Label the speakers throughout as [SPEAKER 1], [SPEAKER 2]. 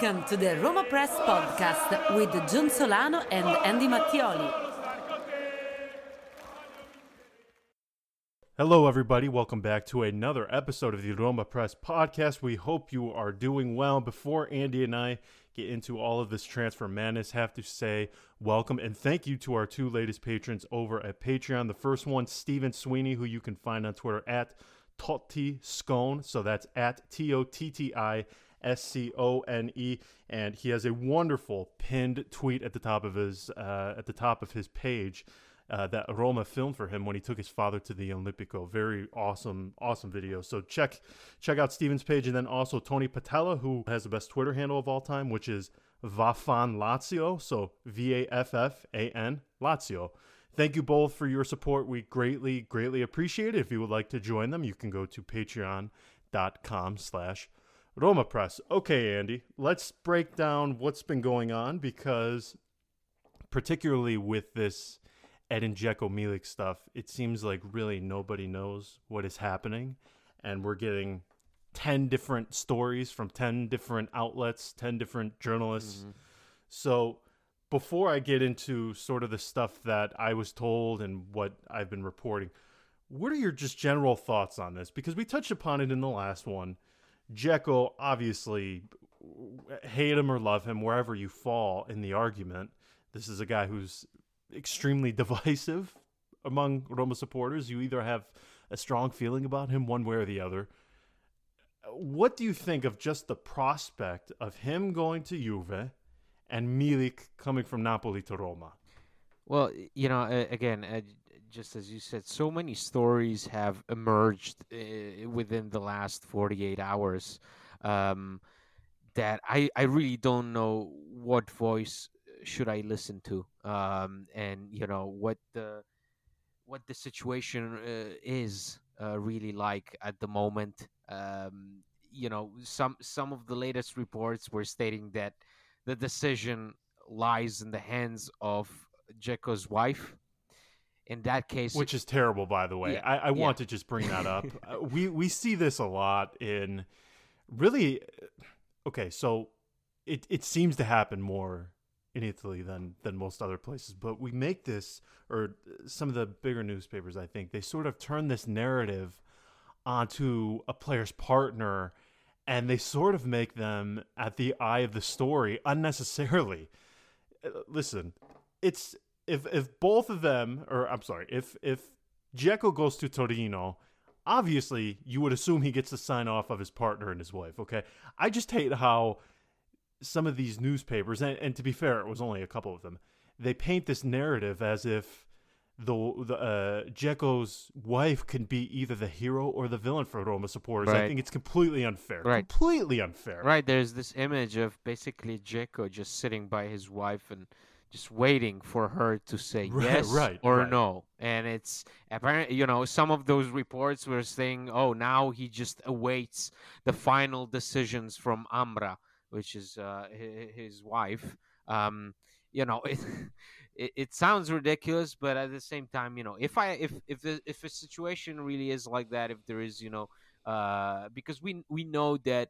[SPEAKER 1] Welcome to the Roma Press Podcast with John Solano and Andy Mattioli.
[SPEAKER 2] Hello, everybody. Welcome back to another episode of the Roma Press Podcast. We hope you are doing well. Before Andy and I get into all of this transfer madness, have to say welcome and thank you to our two latest patrons over at Patreon. The first one, Stephen Sweeney, who you can find on Twitter at Totti Scone. So that's at T O T T I S C O N E, and he has a wonderful pinned tweet at the top of his uh, at the top of his page. Uh, that Roma filmed for him when he took his father to the Olimpico. Very awesome, awesome video. So check check out Stephen's page, and then also Tony Patella, who has the best Twitter handle of all time, which is Vaffan Lazio. So V A F F A N Lazio. Thank you both for your support. We greatly, greatly appreciate it. If you would like to join them, you can go to patreon.com slash Roma Press. Okay, Andy, let's break down what's been going on because particularly with this Edin Dzeko Milik stuff, it seems like really nobody knows what is happening. And we're getting 10 different stories from 10 different outlets, 10 different journalists.
[SPEAKER 3] Mm-hmm.
[SPEAKER 2] So before I get into sort of the stuff that I was told and what I've been reporting, what are your just general thoughts on this? Because we touched upon it in the last one. Dzeko, obviously, hate him or love him, wherever you fall in the argument. This is a guy who's extremely divisive among Roma supporters. You either have a strong feeling about him one way or the other. What do you think of just the prospect of him going to Juve and Milik coming from Napoli to Roma?
[SPEAKER 3] Well, you know, again, just as you said, so many stories have emerged uh, within the last 48 hours um, that I, I really don't know what voice should I listen to, um, and you know what the what the situation uh, is uh, really like at the moment. Um, you know, some some of the latest reports were stating that the decision lies in the hands of Dzeko's wife. In that case,
[SPEAKER 2] which is terrible, by the way.
[SPEAKER 3] Yeah,
[SPEAKER 2] I, I
[SPEAKER 3] yeah.
[SPEAKER 2] want to just bring that up. uh, we we see this a lot in really. Okay, so it it seems to happen more in Italy than than most other places, but we make this or some of the bigger newspapers. I think they sort of turn this narrative onto a player's partner and they sort of make them at the eye of the story unnecessarily. Uh, Listen, it's if if both of them, or I'm sorry, if if Dzeko goes to Torino, obviously you would assume he gets the sign off of his partner and his wife. Okay, I just hate how some of these newspapers, and, and to be fair, it was only a couple of them, they paint this narrative as if the the uh, Dzeko's wife can be either the hero or the villain for Roma supporters. I think it's completely unfair.
[SPEAKER 3] Right.
[SPEAKER 2] Completely unfair.
[SPEAKER 3] Right, there's this image of basically Dzeko just sitting by his wife and just waiting for her to say
[SPEAKER 2] Right,
[SPEAKER 3] yes
[SPEAKER 2] right,
[SPEAKER 3] or
[SPEAKER 2] right.
[SPEAKER 3] no. And it's apparently, you know, some of those reports were saying, oh, now he just awaits the final decisions from Amra, which is uh, his wife. Um, you know, it, it it sounds ridiculous, but at the same time, you know, if I if if the, if a situation really is like that, if there is, you know, uh, because we we know that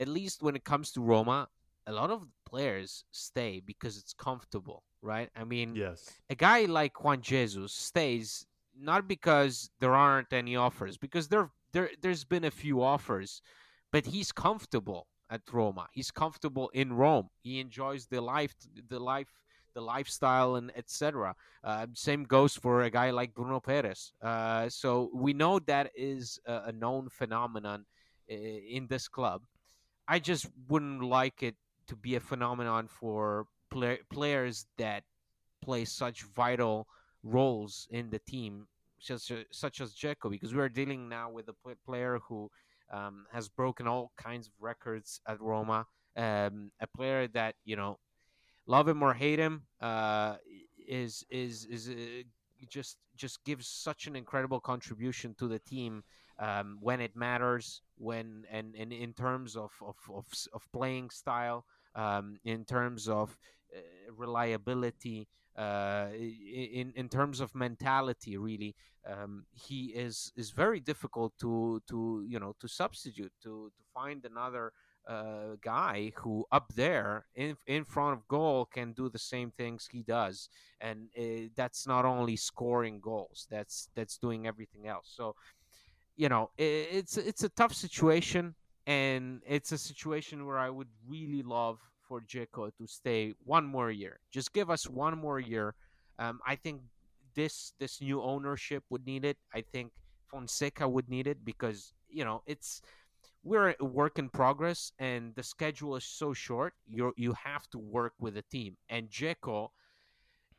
[SPEAKER 3] at least when it comes to Roma, a lot of players stay because it's comfortable, right? I mean,
[SPEAKER 2] Yes.
[SPEAKER 3] a guy like Juan Jesus stays not because there aren't any offers, because there there there's been a few offers, but he's comfortable at Roma. He's comfortable in Rome. He enjoys the life, the life, the lifestyle, and etc. Uh, same goes for a guy like Bruno Peres. Uh, so we know that is a, a known phenomenon uh, in this club. I just wouldn't like it to be a phenomenon for play, players that play such vital roles in the team, such as, such as Dzeko, because we are dealing now with a pl- player who um, has broken all kinds of records at Roma. Um, a player that you know, love him or hate him, uh, is is is uh, just just gives such an incredible contribution to the team um, when it matters, when and, and in terms of of, of, of playing style, um, in terms of uh, reliability, uh, in in terms of mentality. Really, um, he is is very difficult to to you know to substitute to to find another uh, guy who up there in in front of goal can do the same things he does, and uh, that's not only scoring goals. That's that's doing everything else. So, you know, it, it's it's a tough situation, and it's a situation where I would really love for Dzeko to stay one more year. Just give us one more year. Um, I think this this new ownership would need it. I think Fonseca would need it because you know it's we're a work in progress and the schedule is so short you you have to work with a team and Dzeko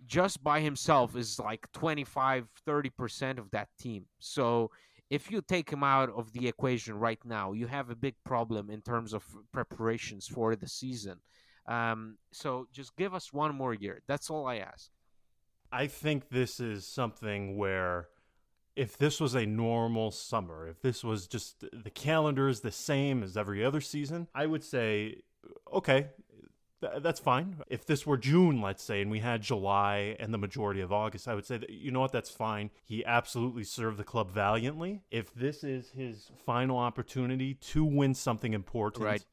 [SPEAKER 3] just by himself is like 25 30% of that team so if you take him out of the equation right now you have a big problem in terms of preparations for the season. Um, so just give us one more year. That's all i ask.
[SPEAKER 2] I think this is something where if this was a normal summer, if this was just the calendar is the same as every other season, I would say, okay, th- that's fine. If this were June, let's say, and we had July and the majority of August, I would say that, you know what, that's fine. He absolutely served the club valiantly. If this is his final opportunity to win something important,
[SPEAKER 3] right.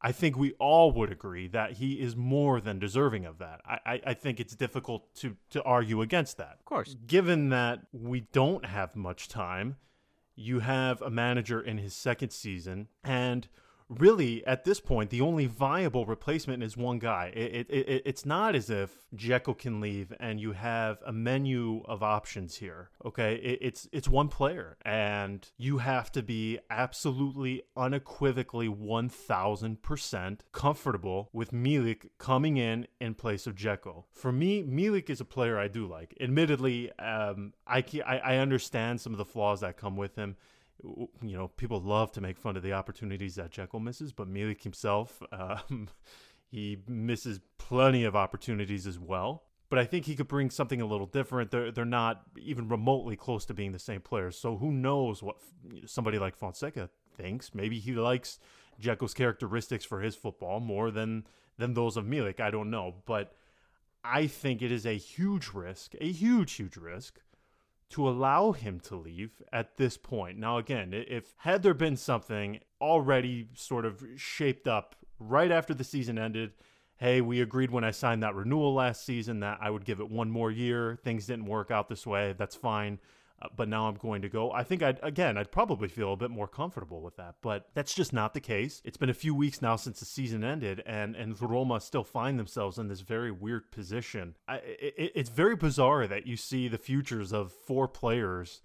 [SPEAKER 2] I think we all would agree that he is more than deserving of that. I, I, I, think it's difficult to, to argue against that.
[SPEAKER 3] Of course.
[SPEAKER 2] Given that we don't have much time, you have a manager in his second season, and – really at this point the only viable replacement is one guy. It, it, it, it's not as if Dzeko can leave and you have a menu of options here. Okay, it, it's it's one player, and you have to be absolutely unequivocally one thousand percent comfortable with Milik coming in in place of Dzeko. For me, Milik is a player I do like. Admittedly, um, I, I I understand some of the flaws that come with him you know, people love to make fun of the opportunities that Dzeko misses, but Milik himself, um, he misses plenty of opportunities as well. But I think he could bring something a little different. They're, they're not even remotely close to being the same players. So who knows what somebody like Fonseca thinks? Maybe he likes Dzeko's characteristics for his football more than than those of Milik. I don't know, but I think it is a huge risk, a huge, huge risk to allow him to leave at this point. Now, again, if had there been something already sort of shaped up right after the season ended, hey, we agreed when I signed that renewal last season that I would give it one more year. Things didn't work out this way. That's fine. Uh, but now I'm going to go. I think I'd again, I'd probably feel a bit more comfortable with that, but that's just not the case. It's been a few weeks now since the season ended, and and Roma still find themselves in this very weird position. I, it, it's very bizarre that you see the futures of four players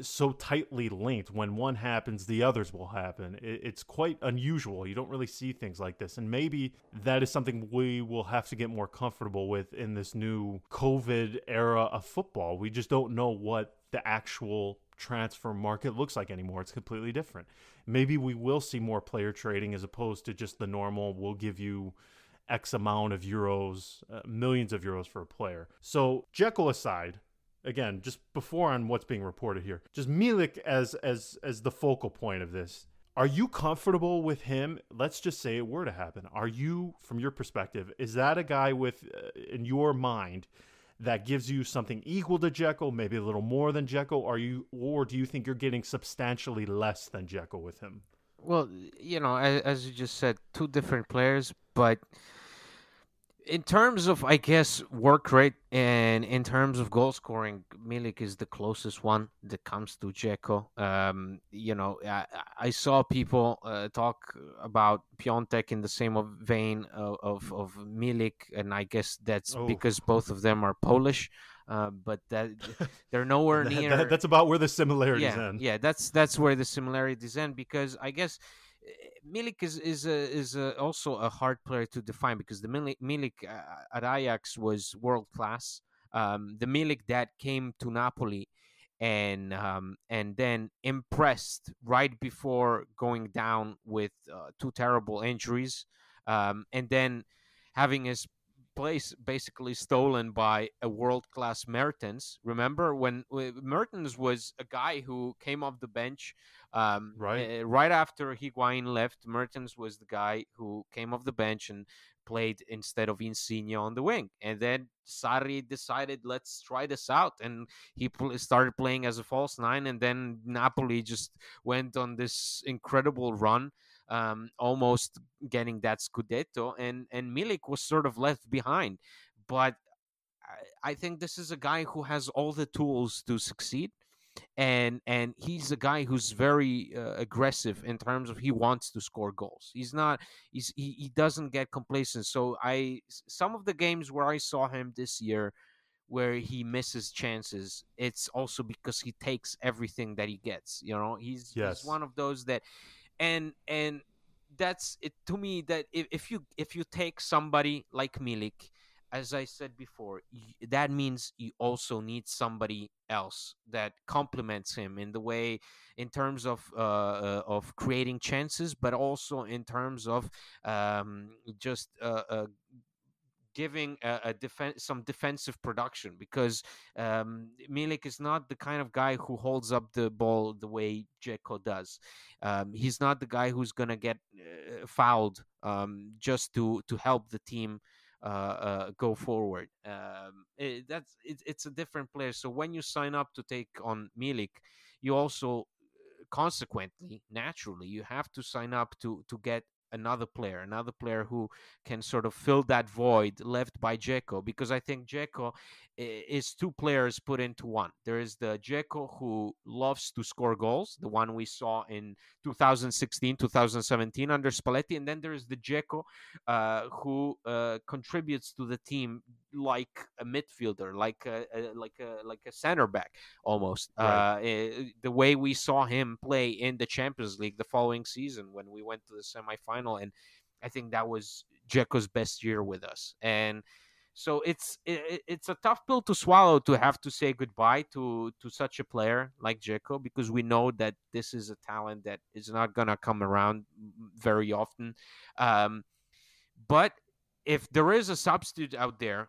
[SPEAKER 2] so tightly linked. When one happens, the others will happen. It's quite unusual. You don't really see things like this. And maybe that is something we will have to get more comfortable with in this new COVID era of football. We just don't know what the actual transfer market looks like anymore. It's completely different. Maybe we will see more player trading as opposed to just the normal, we'll give you X amount of euros, uh, millions of euros for a player. So, Dzeko aside, again, just before on what's being reported here, just Milik as as as the focal point of this. Are you comfortable with him? Let's just say it were to happen. Are you, from your perspective, is that a guy with, uh, in your mind, that gives you something equal to Dzeko, maybe a little more than Dzeko? Are you, or do you think you're getting substantially less than Dzeko with him?
[SPEAKER 3] Well, you know, as, as you just said, two different players, but in terms of I guess work rate and in terms of goal scoring, Milik is the closest one that comes to Dzeko. Um, you know, I, I saw people uh, talk about Piątek in the same vein of, of, of Milik, and I guess that's oh. because both of them are Polish. Uh, but that they're nowhere near.
[SPEAKER 2] that, that's about where the similarities
[SPEAKER 3] yeah,
[SPEAKER 2] end.
[SPEAKER 3] Yeah, that's that's where the similarities end because I guess Milik is is a, is a, also a hard player to define because the Milik, Milik uh, at Ajax was world class. Um, the Milik that came to Napoli and um, and then impressed right before going down with uh, two terrible injuries, um, and then having his place basically stolen by a world class Mertens. Remember when Mertens was a guy who came off the bench um,
[SPEAKER 2] right
[SPEAKER 3] uh, right after Higuain left. Mertens was the guy who came off the bench and played instead of Insigne on the wing. And then Sarri decided, let's try this out. And he pl- started playing as a false nine. And then Napoli just went on this incredible run. Um, almost getting that Scudetto, and and Milik was sort of left behind. But I, I think this is a guy who has all the tools to succeed and and he's a guy who's very uh, aggressive in terms of he wants to score goals he's not he's he, he doesn't get complacent so i some of the games where i saw him this year where he misses chances it's also because he takes everything that he gets you know he's,
[SPEAKER 2] yes.
[SPEAKER 3] he's one of those that and and that's it to me that if, if you if you take somebody like milik as I said before, that means you also need somebody else that complements him in the way, in terms of uh, uh, of creating chances, but also in terms of um, just uh, uh giving a, a defense some defensive production because um, Milik is not the kind of guy who holds up the ball the way Dzeko does. Um, he's not the guy who's gonna get uh, fouled um, just to to help the team uh, uh, go forward. Um, it, that's it, it's a different player. So when you sign up to take on Milik, you also consequently, naturally, you have to sign up to to get another player, another player who can sort of fill that void left by Dzeko. Because I think Dzeko is two players put into one. There is the Dzeko who loves to score goals, the one we saw in 2016, 2017 under Spalletti, and then there is the Dzeko uh, who uh, contributes to the team like a midfielder, like a, a, like a like a center back almost. Right. Uh, the way we saw him play in the Champions League the following season when we went to the semifinal, and I think that was Dzeko's best year with us, and so it's it, it's a tough pill to swallow to have to say goodbye to to such a player like Dzeko because we know that this is a talent that is not gonna come around very often. Um, but if there is a substitute out there,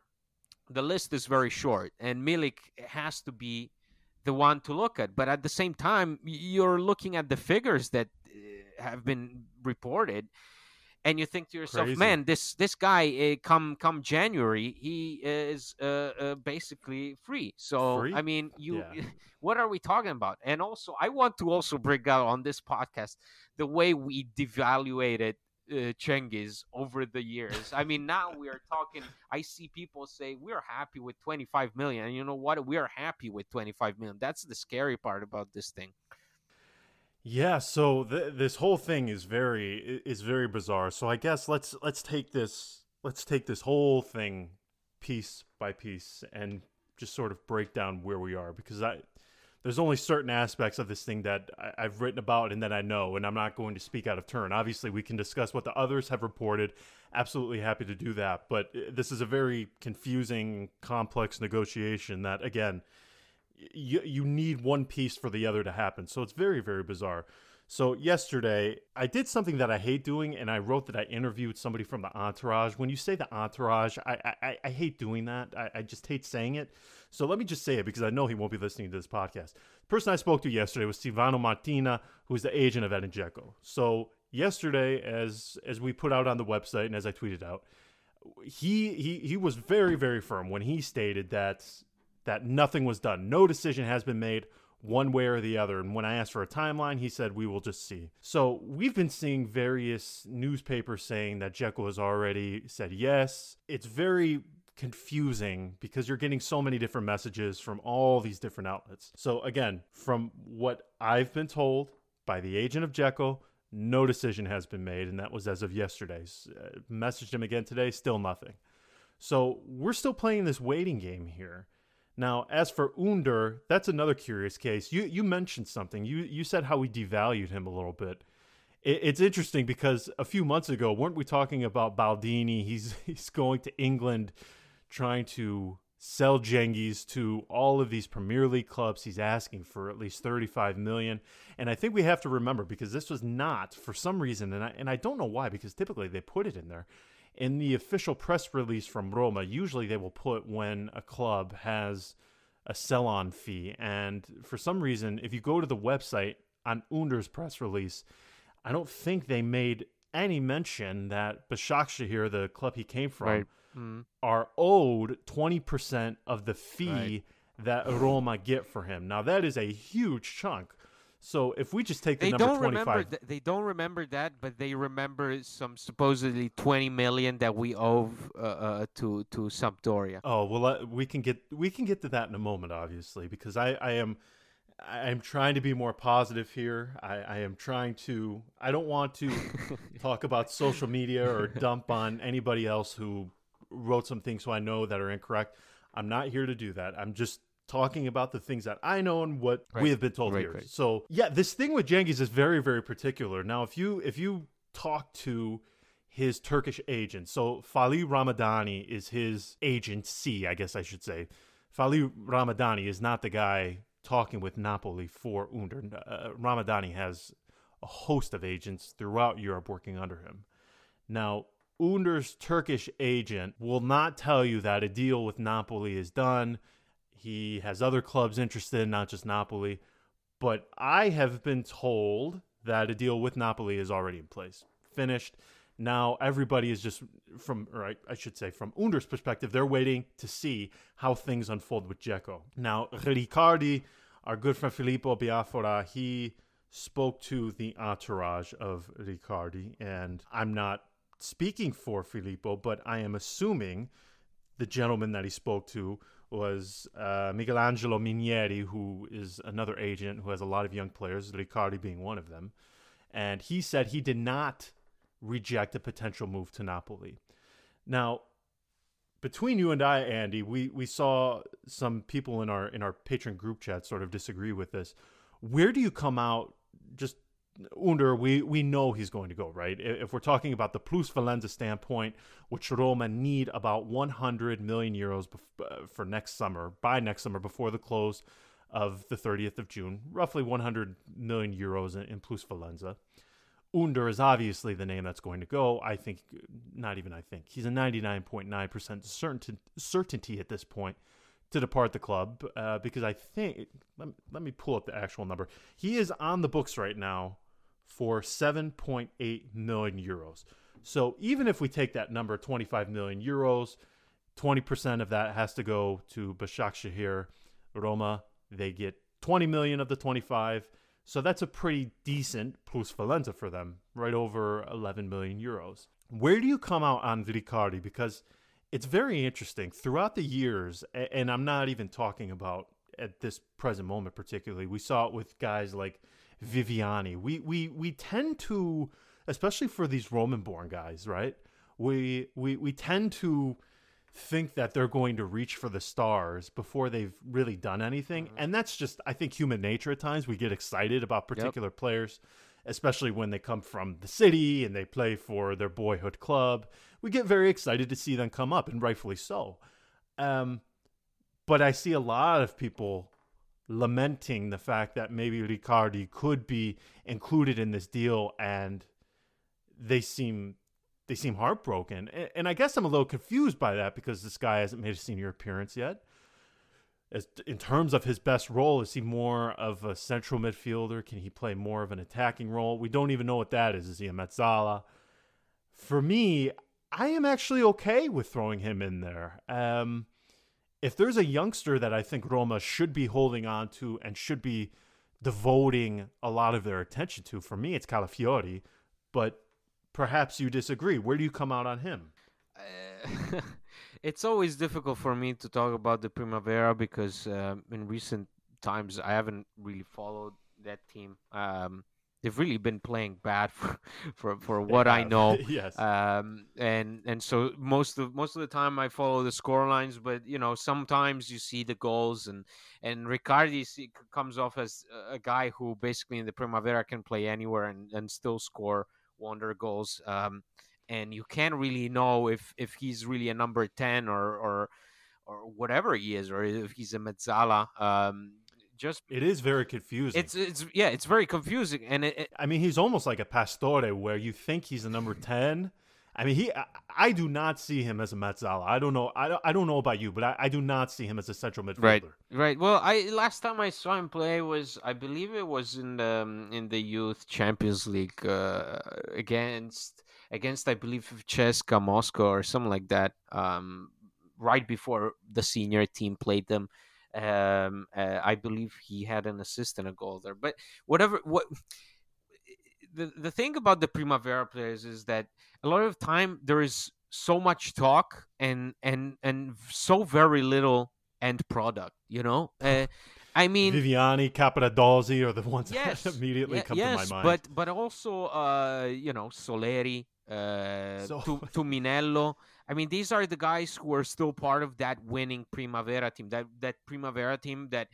[SPEAKER 3] the list is very short, and Milik has to be the one to look at. But at the same time, you're looking at the figures that have been reported and you think to yourself, Crazy. man, this this guy uh, come come January, he is uh, uh, basically free. So free? I mean, you, yeah. what are we talking about? And also, I want to also bring out on this podcast the way we devaluated uh, Cengiz over the years. I mean, now we are talking. I see people say we're happy with 25 million, and you know what? We are happy with 25 million. That's the scary part about this thing.
[SPEAKER 2] Yeah, so th- this whole thing is very is very bizarre. So I guess let's let's take this let's take this whole thing piece by piece and just sort of break down where we are because I there's only certain aspects of this thing that I, have written about and that I know, and I'm not going to speak out of turn. Obviously, we can discuss what the others have reported. Absolutely happy to do that, but uh, this is a very confusing, complex negotiation that again you, you need one piece for the other to happen. So it's very, very bizarre. So yesterday, I did something that I hate doing, and I wrote that I interviewed somebody from the entourage. When you say the entourage, I I, I hate doing that. I, I just hate saying it. So let me just say it because I know he won't be listening to this podcast. The person I spoke to yesterday was Silvano Martina, who's the agent of Edin Dzeko. So yesterday, as as we put out on the website and as I tweeted out, he he he was very very firm when he stated that that nothing was done. No decision has been made one way or the other. And when I asked for a timeline, he said, we will just see. So we've been seeing various newspapers saying that Dzeko has already said yes. It's very confusing because you're getting so many different messages from all these different outlets. So again, from what I've been told by the agent of Dzeko, no decision has been made, and that was as of yesterday's. Uh, messaged him again today, still nothing. So we're still playing this waiting game here. Now, as for Under, that's another curious case. You you mentioned something. You you said how we devalued him a little bit. It, it's interesting because a few months ago, weren't we talking about Baldini? He's he's going to England, trying to sell Cengiz to all of these Premier League clubs. He's asking for at least 35 million. And I think we have to remember because this was not for some reason and I and I don't know why because typically they put it in there in the official press release from Roma, usually they will put when a club has a sell on fee. And for some reason, if you go to the website on Under's press release, I don't think they made any mention that Başakşehir, the club he came from, right. mm-hmm. are owed 20% of the fee right. that Roma get for him. Now, that is a huge chunk. So if we just take the
[SPEAKER 3] They
[SPEAKER 2] number
[SPEAKER 3] don't
[SPEAKER 2] 25,
[SPEAKER 3] remember. Th- they don't remember that, but they remember some supposedly 20 million that we owe uh, uh, to to Sampdoria.
[SPEAKER 2] Oh well, uh, we can get we can get to that in a moment, obviously, because I I am I am trying to be more positive here. I, I am trying to. I don't want to talk about social media or dump on anybody else who wrote some things so I know that are incorrect. I'm not here to do that. I'm just talking about the things that I know and what we have been told
[SPEAKER 3] Right,
[SPEAKER 2] here.
[SPEAKER 3] right.
[SPEAKER 2] So yeah, this thing with Cengiz is very very particular. Now, if you if you talk to his Turkish agent, so Fali Ramadani is his agency, I guess I should say. Fali Ramadani is not the guy talking with Napoli for Under. Uh, Ramadani has a host of agents throughout Europe working under him. Now, Under's Turkish agent will not tell you that a deal with Napoli is done. He has other clubs interested, not just Napoli. But I have been told that a deal with Napoli is already in place, finished. Now everybody is just from, or I, I should say, from Under's perspective, they're waiting to see how things unfold with Dzeko. Now Riccardi, our good friend Filippo Biafora, he spoke to the entourage of Riccardi, and I'm not speaking for Filippo, but I am assuming the gentleman that he spoke to was uh, Michelangelo Minieri, who is another agent who has a lot of young players, Riccardi being one of them. And he said he did not reject a potential move to Napoli. Now, between you and I, Andy, we, we saw some people in our in our patron group chat sort of disagree with this. Where do you come out just under we we know he's going to go right? If we're talking about the plus valenza standpoint which roma need about 100 million euros uh, for next summer by next summer before the close of the 30th of june roughly 100 million euros in, in plus valenza. Under is obviously the name that's going to go. I think not even i think he's a 99.9% certain, certainty at this point to depart the club uh, because I think let let me pull up the actual number. He is on the books right now for 7.8 million euros. So even if we take that number, 25 million euros, 20% of that has to go to Başakşehir, Roma. They get 20 million of the 25. So that's a pretty decent plus Valenza for them, right over 11 million euros. Where do you come out on Riccardi? Because it's very interesting throughout the years, and I'm not even talking about at this present moment particularly. We saw it with guys like Viviani. We we we tend to, especially for these Roman-born guys, right? We we we tend to think that they're going to reach for the stars before they've really done anything, and that's just I think human nature at times. We get excited about particular players especially when they come from the city and they play for their boyhood club. We get very excited to see them come up, and rightfully so. Um, but I see a lot of people lamenting the fact that maybe Riccardi could be included in this deal, and they seem they seem heartbroken. And, I guess I'm a little confused by that because this guy hasn't made a senior appearance yet as in terms of his best role, is he more of a central midfielder? Can he play more of an attacking role? We don't even know what that is. Is he a Mezzala? For me, I am actually okay with throwing him in there. Um, if there's a youngster that I think Roma should be holding on to and should be devoting a lot of their attention to, for me, it's Calafiori. But perhaps you disagree. Where do you come out on him?
[SPEAKER 3] Uh, it's always difficult for me to talk about the Primavera because um, in recent times I haven't really followed that team. Um, they've really been playing bad for for, for what I know.
[SPEAKER 2] yes.
[SPEAKER 3] Um, and and so most of most of the time I follow the score lines, but you know sometimes you see the goals and and Riccardi comes off as a guy who basically in the Primavera can play anywhere and, and still score wonder goals. Um, and you can't really know if if he's really a number 10 or or or whatever he is or if he's a mezzala um just
[SPEAKER 2] it is very confusing.
[SPEAKER 3] it's it's yeah it's very confusing and it, it-
[SPEAKER 2] I mean, he's almost like a Pastore, where you think he's a number ten. I mean, he. I, I do not see him as a Mezzala. I don't know. I don't, I don't know about you, but I, I do not see him as a central midfielder.
[SPEAKER 3] right right well i last time i saw him play was i believe it was in the um, in the youth champions league uh, against against i believe CSKA Moscow or something like that um right before the senior team played them Um, uh, I believe he had an assist and a goal there. But whatever, what the the thing about the Primavera players is that a lot of time there is so much talk and and and so very little end product. You know, uh, I mean,
[SPEAKER 2] Viviani, Capradossi are the ones
[SPEAKER 3] yes,
[SPEAKER 2] that immediately
[SPEAKER 3] ye-
[SPEAKER 2] come
[SPEAKER 3] yes,
[SPEAKER 2] to my mind.
[SPEAKER 3] but but also uh, you know Soleri, uh,
[SPEAKER 2] So-
[SPEAKER 3] Tu- Tumminello. I mean, these are the guys who are still part of that winning Primavera team. That that Primavera team that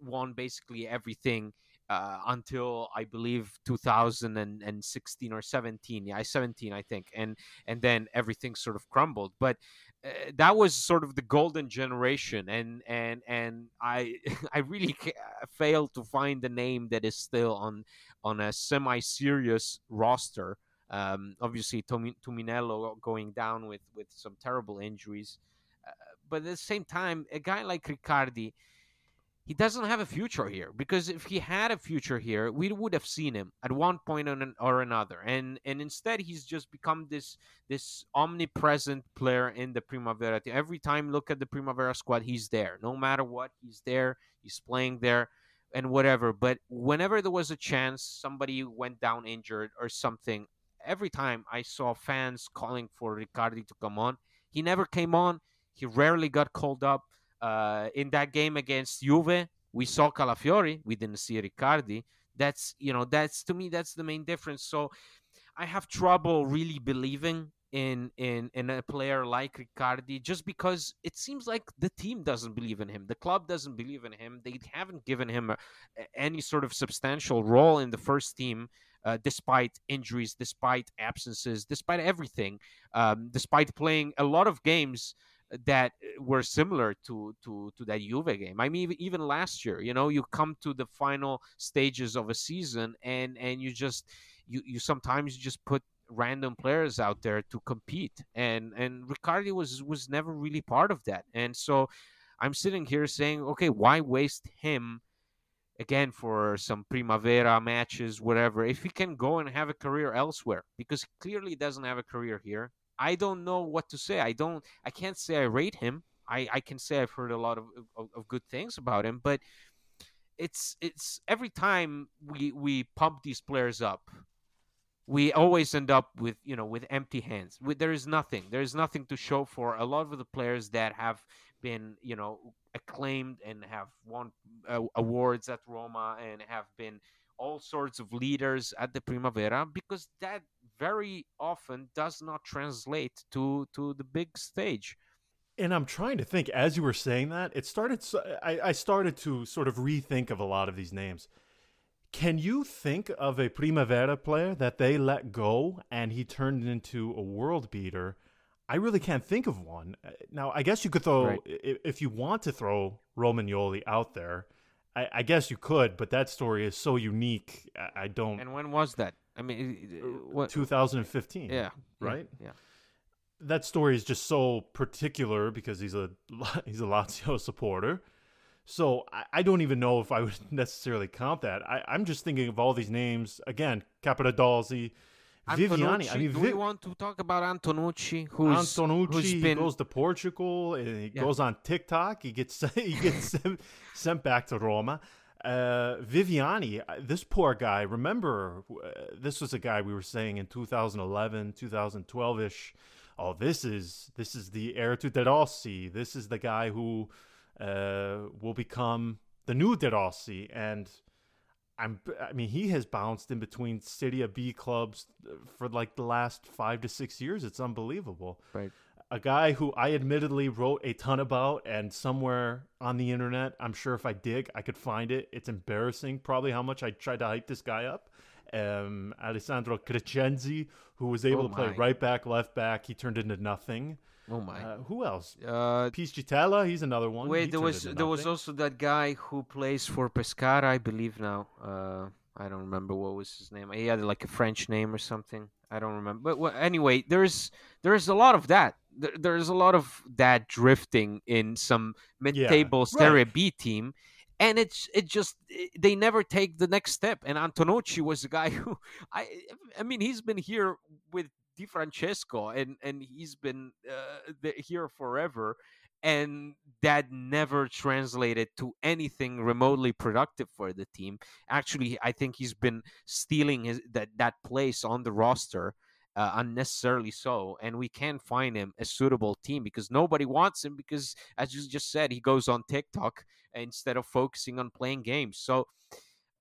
[SPEAKER 3] won basically everything uh, until I believe 2016 or 17. Yeah, 17, I think, and and then everything sort of crumbled. But uh, that was sort of the golden generation, and and and I I really failed to find the name that is still on on a semi-serious roster. Um, obviously, Tomi- Tumminello going down with with some terrible injuries, uh, but at the same time, a guy like Riccardi, he doesn't have a future here because if he had a future here, we would have seen him at one point or another, and and instead he's just become this this omnipresent player in the Primavera. Every time look at the Primavera squad, he's there. No matter what, he's there. He's playing there and whatever. But whenever there was a chance, somebody went down injured or something. Every time I saw fans calling for Riccardi to come on, he never came on. He rarely got called up. Uh, in that game against Juve, we saw Calafiori. We didn't see Riccardi. That's you know that's to me that's the main difference. So I have trouble really believing in in in a player like Riccardi just because it seems like the team doesn't believe in him. The club doesn't believe in him. They haven't given him a, any sort of substantial role in the first team. Uh, despite injuries, despite absences, despite everything, um, despite playing a lot of games that were similar to to to that Juve game. I mean, even, last year, you know, you come to the final stages of a season, and and you just you you sometimes just put random players out there to compete, and and Riccardi was was never really part of that, and so I'm sitting here saying, okay, why waste him? Again, for some Primavera matches, whatever, if he can go and have a career elsewhere, because he clearly doesn't have a career here. I don't know what to say. I don't. I can't say I rate him. I, I can say I've heard a lot of, of, of good things about him, but it's it's every time we we pump these players up, we always end up with you know with empty hands. With, there is nothing. There is nothing to show for a lot of the players that have been you know acclaimed and have won uh, awards at Roma and have been all sorts of leaders at the Primavera because that very often does not translate to to the big stage.
[SPEAKER 2] And I'm trying to think as you were saying that, it started. I started to sort of rethink of a lot of these names. Can you think of a Primavera player that they let go and he turned into a world beater? I really can't think of one. Uh, Now, I guess you could throw,
[SPEAKER 3] Right.
[SPEAKER 2] if you want to throw Romagnoli out there, I, I guess you could, but that story is so unique. I, I don't.
[SPEAKER 3] And when was that? I mean, uh, what?
[SPEAKER 2] 2015.
[SPEAKER 3] Yeah, yeah,
[SPEAKER 2] right?
[SPEAKER 3] Yeah.
[SPEAKER 2] that story is just so particular because he's a he's a Lazio supporter. So I, I don't even know if I would necessarily count that. I, I'm just thinking of all these names again: Capradossi, Viviani. I mean,
[SPEAKER 3] do we want to talk about Antonucci, who's
[SPEAKER 2] Antonucci
[SPEAKER 3] who's been
[SPEAKER 2] goes to Portugal. And he
[SPEAKER 3] Yeah.
[SPEAKER 2] goes on TikTok. He gets he gets sent, sent back to Roma. Uh, Viviani, uh, this poor guy. Remember, uh, this was a guy we were saying in 2011, 2012 ish. Oh, this is this is the heir to De Rossi. This is the guy who uh, will become the new De Rossi. And I'm, I mean, he has bounced in between Serie B clubs uh, for like the last five to six years. It's unbelievable.
[SPEAKER 3] Right.
[SPEAKER 2] A guy who I admittedly wrote a ton about, and somewhere on the internet, I'm sure if I dig, I could find it. It's embarrassing, probably how much I tried to hype this guy up. Um, Alessandro Crescenzi, who was able
[SPEAKER 3] Oh
[SPEAKER 2] to play right back, left back, he turned into nothing.
[SPEAKER 3] Oh my.
[SPEAKER 2] Uh, who else?
[SPEAKER 3] Uh,
[SPEAKER 2] Piscitella, he's another one. He
[SPEAKER 3] wait, there was there was also that guy who plays for Pescara, I believe now. Uh, I don't remember what was his name. He had like a French name or something. I don't remember. But well, anyway, there's there's a lot of that. There, there's a lot of that drifting in some mid-table
[SPEAKER 2] right.
[SPEAKER 3] Serie B team, and it's it just they never take the next step. And Antonucci was a guy who I I mean he's been here with Di Francesco, and and he's been uh, the, here forever, and that never translated to anything remotely productive for the team. Actually, I think he's been stealing his that that place on the roster. Uh, unnecessarily so, and we can't find him a suitable team because nobody wants him. Because, as you just said, he goes on TikTok instead of focusing on playing games. So,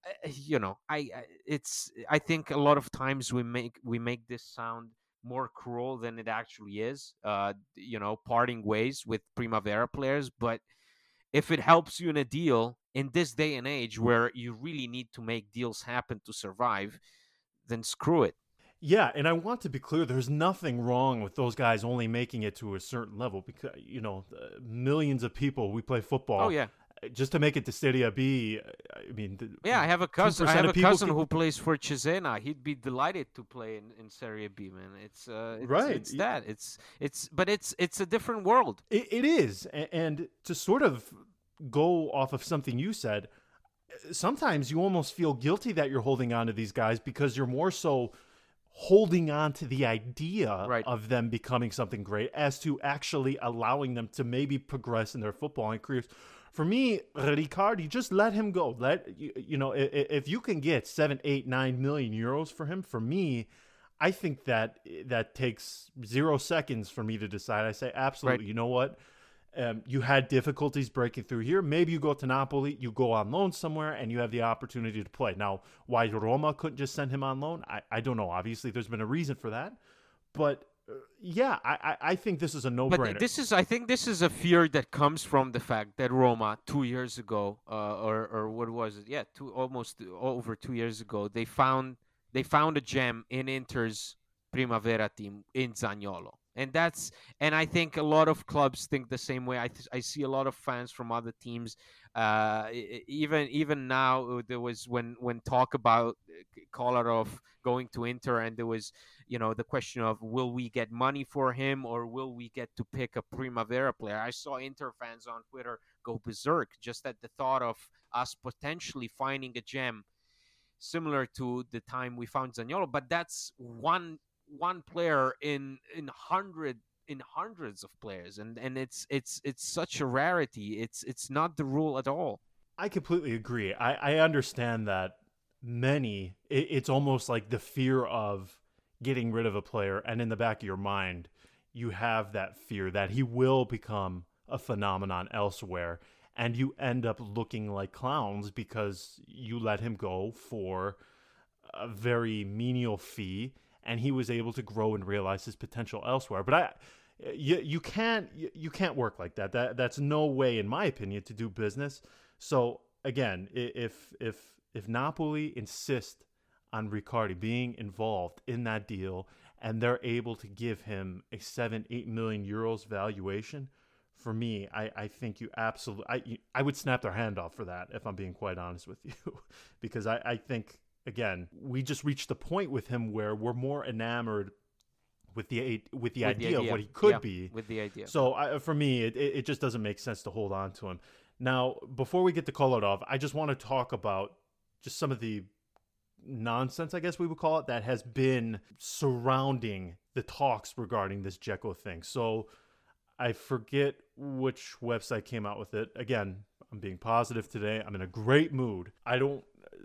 [SPEAKER 3] uh, you know, I it's I think a lot of times we make we make this sound more cruel than it actually is. Uh, you know, parting ways with Primavera players, but if it helps you in a deal in this day and age where you really need to make deals happen to survive, then screw it.
[SPEAKER 2] Yeah, and I want to be clear there's nothing wrong with those guys only making it to a certain level because you know, millions of people we play football.
[SPEAKER 3] Oh yeah
[SPEAKER 2] just to make it to Serie B, I mean,
[SPEAKER 3] yeah, I have a cousin. I have a cousin can... who plays for Cesena. He'd be delighted to play in, in Serie B, man. It's, uh, it's
[SPEAKER 2] right.
[SPEAKER 3] It's that. It's it's, but it's it's a different world.
[SPEAKER 2] it, it is, and to sort of go off of something you said, sometimes you almost feel guilty that you're holding on to these guys because you're more so holding on to the idea
[SPEAKER 3] right.
[SPEAKER 2] of them becoming something great as to actually allowing them to maybe progress in their footballing careers for me, Riccardi, just let him go. Let you, you know if, if you can get seven, eight, nine million euros for him, for me, I think that that takes zero seconds for me to decide. I say absolutely. Right. You know what? Um, you had difficulties breaking through here. Maybe you go to Napoli, you go on loan somewhere, and you have the opportunity to play. Now, why Roma couldn't just send him on loan, I, I don't know. Obviously, there's been a reason for that, but yeah, I, I think this is a no brainer.
[SPEAKER 3] But this is, I think, this is a fear that comes from the fact that Roma two years ago, uh, or or what was it? Yeah, two almost over two years ago, they found they found a gem in Inter's Primavera team in Zaniolo, and that's and I think a lot of clubs think the same way. I th- I see a lot of fans from other teams. Uh, even even now, uh, there was when when talk about uh, Kolarov going to Inter, and there was you know the question of will we get money for him or will we get to pick a Primavera player? I saw Inter fans on Twitter go berserk just at the thought of us potentially finding a gem similar to the time we found Zaniolo, but that's one one player in in hundred in hundreds of players and and it's it's it's such a rarity it's it's not the rule at all
[SPEAKER 2] i completely agree i i understand that many it, it's almost like the fear of getting rid of a player, and in the back of your mind, you have that fear that he will become a phenomenon elsewhere, and you end up looking like clowns because you let him go for a very menial fee, and he was able to grow and realize his potential elsewhere. But I. You, you can't you can't work like that. That that's no way, in my opinion, to do business. So again, if if if Napoli insist on Riccardi being involved in that deal and they're able to give him a seven, eight million euros valuation, for me, I, I think you absolutely, I, I would snap their hand off for that if I'm being quite honest with you, because I, I think again we just reached the point with him where we're more enamored with the with the, with idea, the idea, of what he could
[SPEAKER 3] yeah,
[SPEAKER 2] be.
[SPEAKER 3] With the idea.
[SPEAKER 2] So I, uh, for me, it, it just doesn't make sense to hold on to him. Now, before we get to Kolarov, I just want to talk about just some of the nonsense, I guess we would call it, that has been surrounding the talks regarding this Dzeko thing. So I forget which website came out with it. Again, I'm being positive today. I'm in a great mood. I don't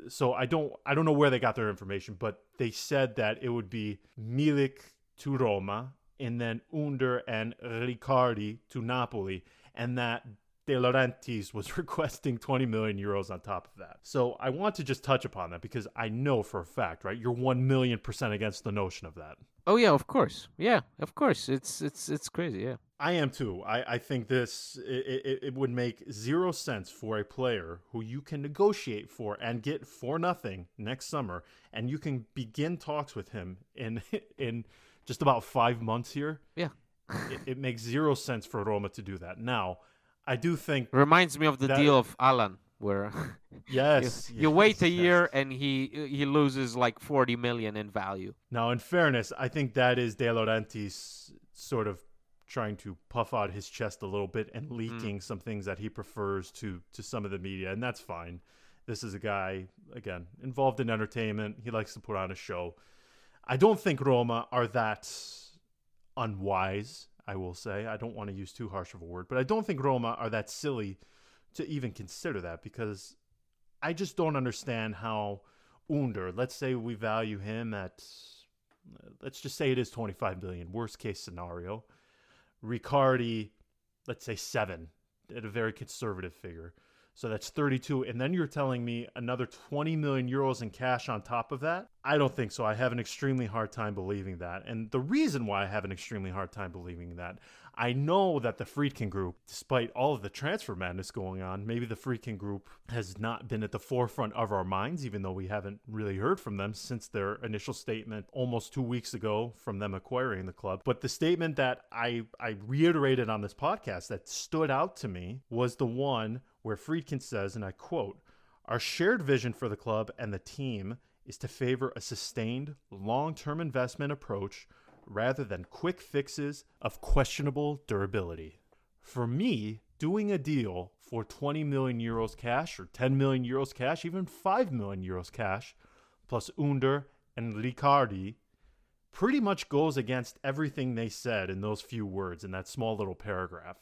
[SPEAKER 2] so I don't I don't know where they got their information, but they said that it would be Milik to Roma and then Under and Riccardi to Napoli and that De Laurentiis was requesting 20 million euros on top of that. So I want to just touch upon that because I know for a fact, right? You're 1 million percent against the notion of that.
[SPEAKER 3] Oh yeah, of course. Yeah, of course. It's it's it's crazy, yeah.
[SPEAKER 2] I am too. I, I think this it, it, it would make zero sense for a player who you can negotiate for and get for nothing next summer and you can begin talks with him in in just about 5 months here.
[SPEAKER 3] Yeah.
[SPEAKER 2] it, it makes zero sense for Roma to do that. Now, I do think
[SPEAKER 3] reminds me of the that, deal of Allan, where
[SPEAKER 2] yes,
[SPEAKER 3] you, you
[SPEAKER 2] yes,
[SPEAKER 3] wait a
[SPEAKER 2] yes.
[SPEAKER 3] year and he he loses like forty million in value.
[SPEAKER 2] Now, in fairness, I think that is De Laurentiis sort of trying to puff out his chest a little bit and mm. leaking mm. some things that he prefers to to some of the media, and that's fine. This is a guy again involved in entertainment. He likes to put on a show. I don't think Roma are that unwise, I will say. I don't want to use too harsh of a word, but I don't think Roma are that silly to even consider that because I just don't understand how Under, let's say we value him at let's just say it is 25 billion, worst case scenario. Riccardi, let's say 7 at a very conservative figure. So that's 32. And then you're telling me another 20 million euros in cash on top of that? I don't think so. I have an extremely hard time believing that. And the reason why I have an extremely hard time believing that, I know that the Friedkin Group, despite all of the transfer madness going on, maybe the Friedkin Group has not been at the forefront of our minds, even though we haven't really heard from them since their initial statement almost two weeks ago from them acquiring the club. But the statement that I, I reiterated on this podcast that stood out to me was the one where Friedkin says, and I quote, Our shared vision for the club and the team is to favor a sustained, long term investment approach rather than quick fixes of questionable durability. For me, doing a deal for 20 million euros cash or 10 million euros cash, even 5 million euros cash, plus Under and Riccardi, pretty much goes against everything they said in those few words in that small little paragraph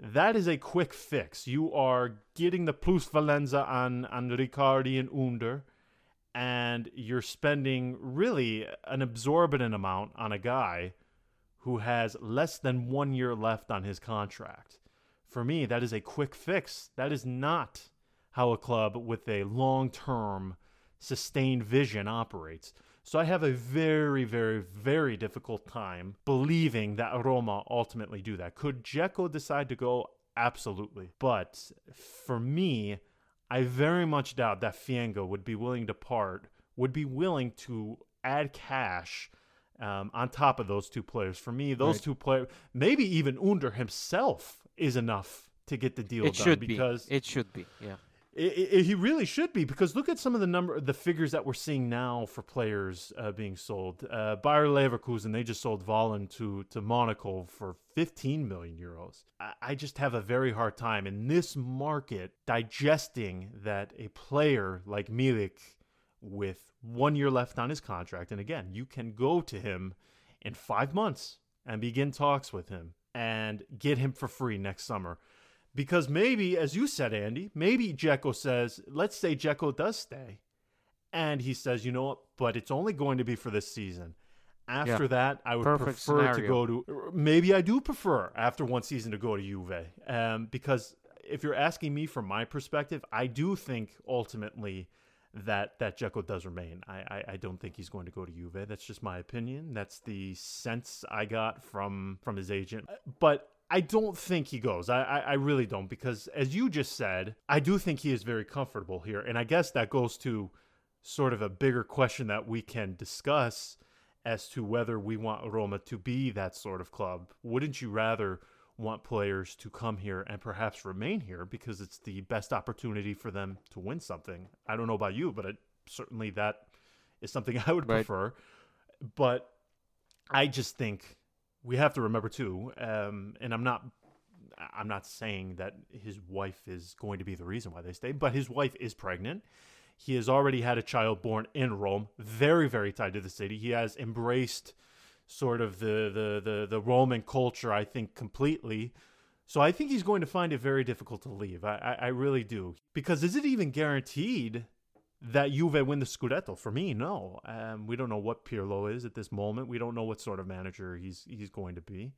[SPEAKER 2] that is a quick fix. You are getting the plusvalenza on, on Riccardi and Under, and you're spending really an absorbent amount on a guy who has less than one year left on his contract. For me, that is a quick fix. That is not how a club with a long term, sustained vision operates. So I have a very, very, very difficult time believing that Roma ultimately do that. Could Dzeko decide to go? Absolutely. But for me, I very much doubt that Fienga would be willing to part, would be willing to add cash um, on top of those two players. For me, those right. two players, maybe even Under himself, is enough to get the deal
[SPEAKER 3] it
[SPEAKER 2] done.
[SPEAKER 3] Should
[SPEAKER 2] because
[SPEAKER 3] be. It should be. Yeah.
[SPEAKER 2] It, it, he really should be because look at some of the number, the figures that we're seeing now for players uh, being sold. Uh, Bayer Leverkusen they just sold Volland to to Monaco for 15 million euros. I, I just have a very hard time in this market digesting that a player like Milik, with one year left on his contract, and again you can go to him in five months and begin talks with him and get him for free next summer because maybe, as you said, Andy, maybe Dzeko says, let's say Dzeko does stay. And he says, you know what, but it's only going to be for this season. After yeah. that, I would Perfect prefer scenario. to go to. Maybe I do prefer after one season to go to Juve, um, because if you're asking me from my perspective, I do think ultimately that that Dzeko does remain. I, I, I don't think he's going to go to Juve. That's just my opinion. That's the sense I got from from his agent. But I don't think he goes. I, I, I, really don't because, as you just said, I do think he is very comfortable here, and I guess that goes to sort of a bigger question that we can discuss as to whether we want Roma to be that sort of club. Wouldn't you rather want players to come here and perhaps remain here because it's the best opportunity for them to win something? I don't know about you, but it, certainly that is something I would right. prefer. But I just think we have to remember too, um, and I'm not I'm not saying that his wife is going to be the reason why they stay, but his wife is pregnant. He has already had a child born in Rome, very, very tied to the city. He has embraced sort of the the the, the Roman culture, I think, completely. So I think he's going to find it very difficult to leave. I, I, I really do. Because is it even guaranteed that Juve win the Scudetto? For me, no. Um, we don't know what Pirlo is at this moment. We don't know what sort of manager he's he's going to be.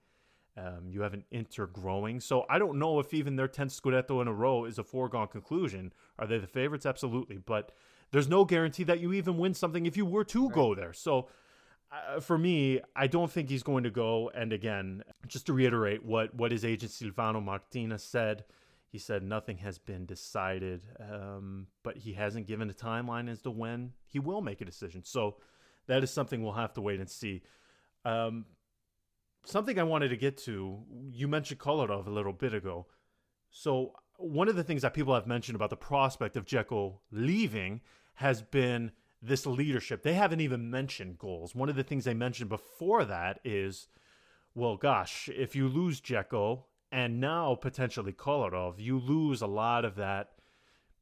[SPEAKER 2] Um, you have an Inter growing, so I don't know if even their 10th Scudetto in a row is a foregone conclusion. Are they the favorites? Absolutely, but there's no guarantee that you even win something if you were to right. go there. So. Uh, for me, I don't think he's going to go. And again, just to reiterate what what his agent Silvano Martinez said, he said nothing has been decided, um, but he hasn't given a timeline as to when he will make a decision. So that is something we'll have to wait and see. Um, something I wanted to get to, you mentioned Kolarov a little bit ago. So one of the things that people have mentioned about the prospect of Dzeko leaving has been this leadership. They haven't even mentioned goals. One of the things they mentioned before that is, well, gosh, if you lose Dzeko and now potentially Kolarov, you lose a lot of that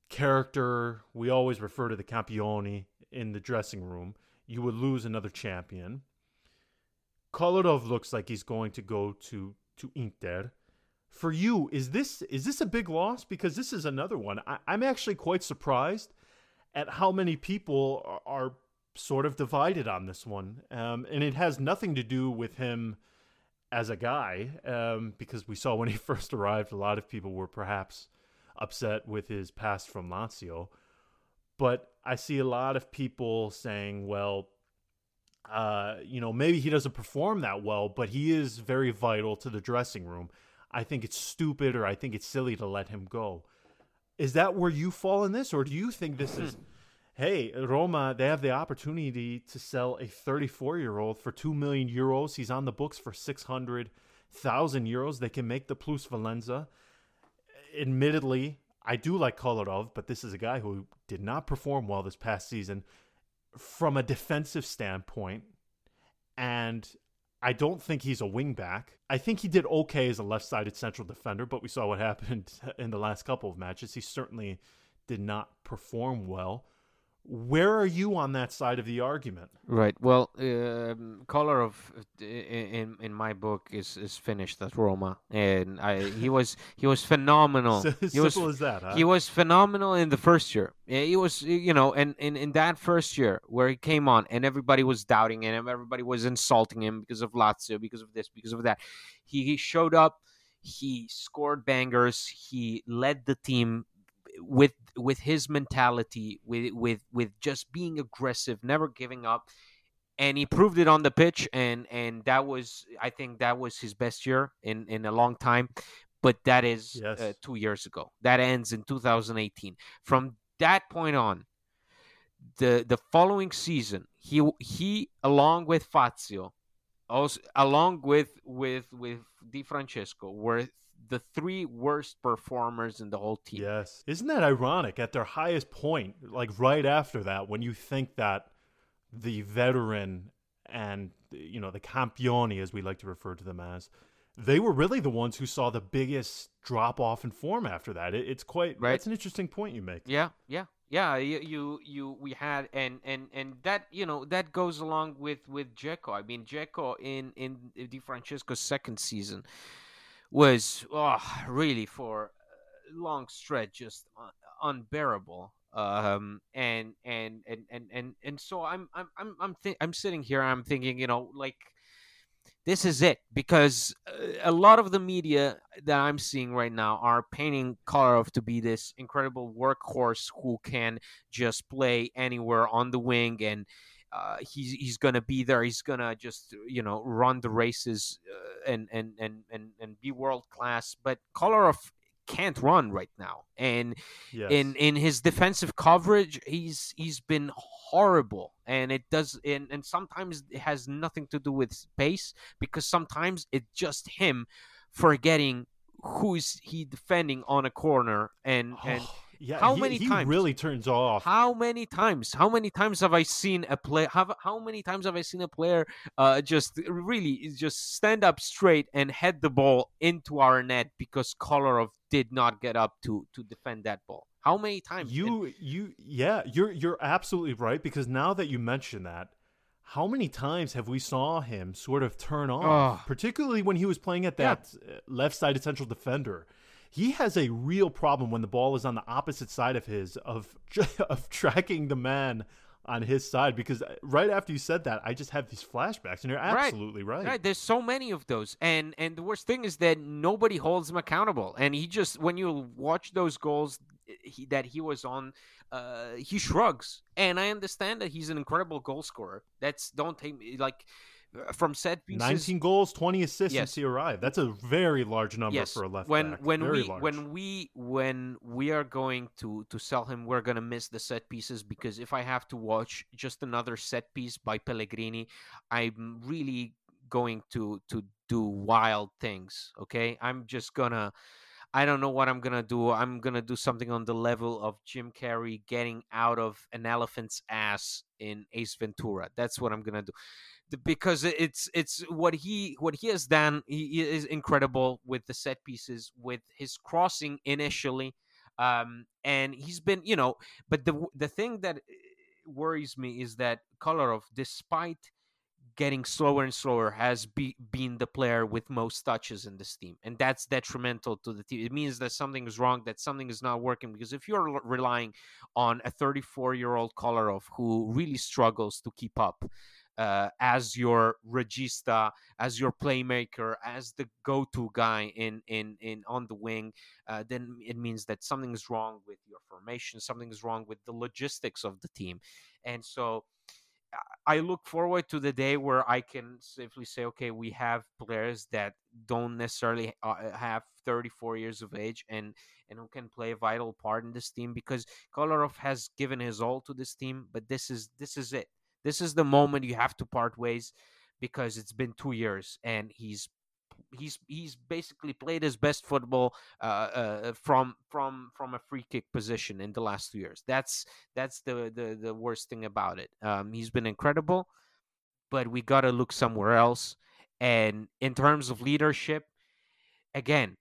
[SPEAKER 2] character. We always refer to the campione in the dressing room. you would lose another champion. Kolarov looks like he's going to go to to Inter. For you, is this is this a big loss? Because this is another one. I, I'm actually quite surprised at how many people are, are sort of divided on this one, um, and it has nothing to do with him as a guy, um, because we saw when he first arrived, a lot of people were perhaps upset with his past from Lazio. But I see a lot of people saying, well, uh, you know, maybe he doesn't perform that well, but he is very vital to the dressing room. I think it's stupid or I think it's silly to let him go. Is that where you fall in this, or do you think this is, hey, Roma, they have the opportunity to sell a 34 year old for 2 million euros? He's on the books for 600,000 euros. They can make the plus valenza. Admittedly, I do like Kolarov, but this is a guy who did not perform well this past season from a defensive standpoint. And I don't think he's a wingback. I think he did okay as a left sided central defender, but we saw what happened in the last couple of matches. He certainly did not perform well. Where are you on that side of the argument?
[SPEAKER 3] Right. Well, um, of in in my book is is finished at Roma, and I he was he was phenomenal.
[SPEAKER 2] So,
[SPEAKER 3] he
[SPEAKER 2] simple
[SPEAKER 3] was
[SPEAKER 2] as that, huh?
[SPEAKER 3] he was phenomenal in the first year. He was you know, and in in that first year where he came on, and everybody was doubting him, everybody was insulting him because of Lazio, because of this, because of that. He he showed up. He scored bangers. He led the team with with his mentality, with with with just being aggressive, never giving up, and he proved it on the pitch. And and that was, I think, that was his best year in in a long time. But that is
[SPEAKER 2] Yes.
[SPEAKER 3] uh, two years ago. That ends in 2018. From that point on, the the following season, he he along with Fazio, also along with with with Di Francesco, were the three worst performers in the whole team.
[SPEAKER 2] Yes. Isn't that ironic? At their highest point, like right after that, when you think that the veteran and, you know, the campioni, as we like to refer to them as, they were really the ones who saw the biggest drop off in form after that. It, it's quite,
[SPEAKER 3] Right.
[SPEAKER 2] that's an interesting point you make.
[SPEAKER 3] Yeah, yeah, yeah. You, you, you we had, and and and that you know that goes along with with Dzeko. I mean, Dzeko in in Di Francesco's second season was oh, really for a long stretch just unbearable. Um, and and and and and and so I'm I'm I'm I'm thi- I'm sitting here. I'm thinking, you know, like this is it because uh, a lot of the media that I'm seeing right now are painting Kolarov to be this incredible workhorse who can just play anywhere on the wing and uh, he's he's gonna be there. He's gonna just you know run the races uh, and, and and and and be world class. But Kolarov can't run right now, and
[SPEAKER 2] Yes.
[SPEAKER 3] in in his defensive coverage he's he's been horrible and it does and, and sometimes it has nothing to do with pace because sometimes it's just him forgetting who's he defending on a corner and and
[SPEAKER 2] yeah,
[SPEAKER 3] how
[SPEAKER 2] he,
[SPEAKER 3] many
[SPEAKER 2] he
[SPEAKER 3] times?
[SPEAKER 2] really turns off.
[SPEAKER 3] how many times how many times have i seen a play have how many times have i seen a player uh just really just stand up straight and head the ball into our net because kolarov did not get up to to defend that ball how many times And-
[SPEAKER 2] You you yeah, you're you're absolutely right because now that you mention that, how many times have we saw him sort of turn off, particularly when he was playing at that uh, left-sided central defender. He has a real problem when the ball is on the opposite side of his of of tracking the man on his side because uh, right after you said that, I just have these flashbacks and you're absolutely right.
[SPEAKER 3] Right, there's so many of those, and and the worst thing is that nobody holds him accountable. And he just when you watch those goals he, that he was on, uh, he shrugs. And I understand that he's an incredible goal scorer. That's don't take me like from set pieces.
[SPEAKER 2] 19 goals, 20 assists
[SPEAKER 3] Yes.
[SPEAKER 2] since he arrived. That's a very large number
[SPEAKER 3] yes,
[SPEAKER 2] for a left
[SPEAKER 3] when
[SPEAKER 2] back.
[SPEAKER 3] when
[SPEAKER 2] very
[SPEAKER 3] we
[SPEAKER 2] large.
[SPEAKER 3] when we when we are going to to sell him, we're gonna miss the set pieces because if I have to watch just another set piece by Pellegrini, I'm really going to to do wild things. Okay, I'm just gonna. I don't know what I'm gonna do. I'm gonna do something on the level of Jim Carrey getting out of an elephant's ass in Ace Ventura. That's what I'm gonna do because it's it's what he what he has done he is incredible with the set pieces with his crossing initially um and he's been you know but the the thing that uh, worries me is that Kolarov, despite getting slower and slower, has be, been the player with most touches in this team, and that's detrimental to the team. It means that something is wrong, that something is not working. Because if you're relying on a 34 year old Kolarov who really struggles to keep up, uh, as your regista, as your playmaker, as the go-to guy in in in on the wing, uh, then it means that something is wrong with your formation, something is wrong with the logistics of the team, and so. I look forward to the day where I can safely say, okay, we have players that don't necessarily uh, have 34 years of age and and who can play a vital part in this team because Kolarov has given his all to this team, but this is this is it. This is the moment you have to part ways because it's been two years and he's he's he's basically played his best football uh, uh, from from from a free kick position in the last two years. That's that's the the, the worst thing about it. Um, he's been incredible, but we got to look somewhere else. And in terms of leadership, again,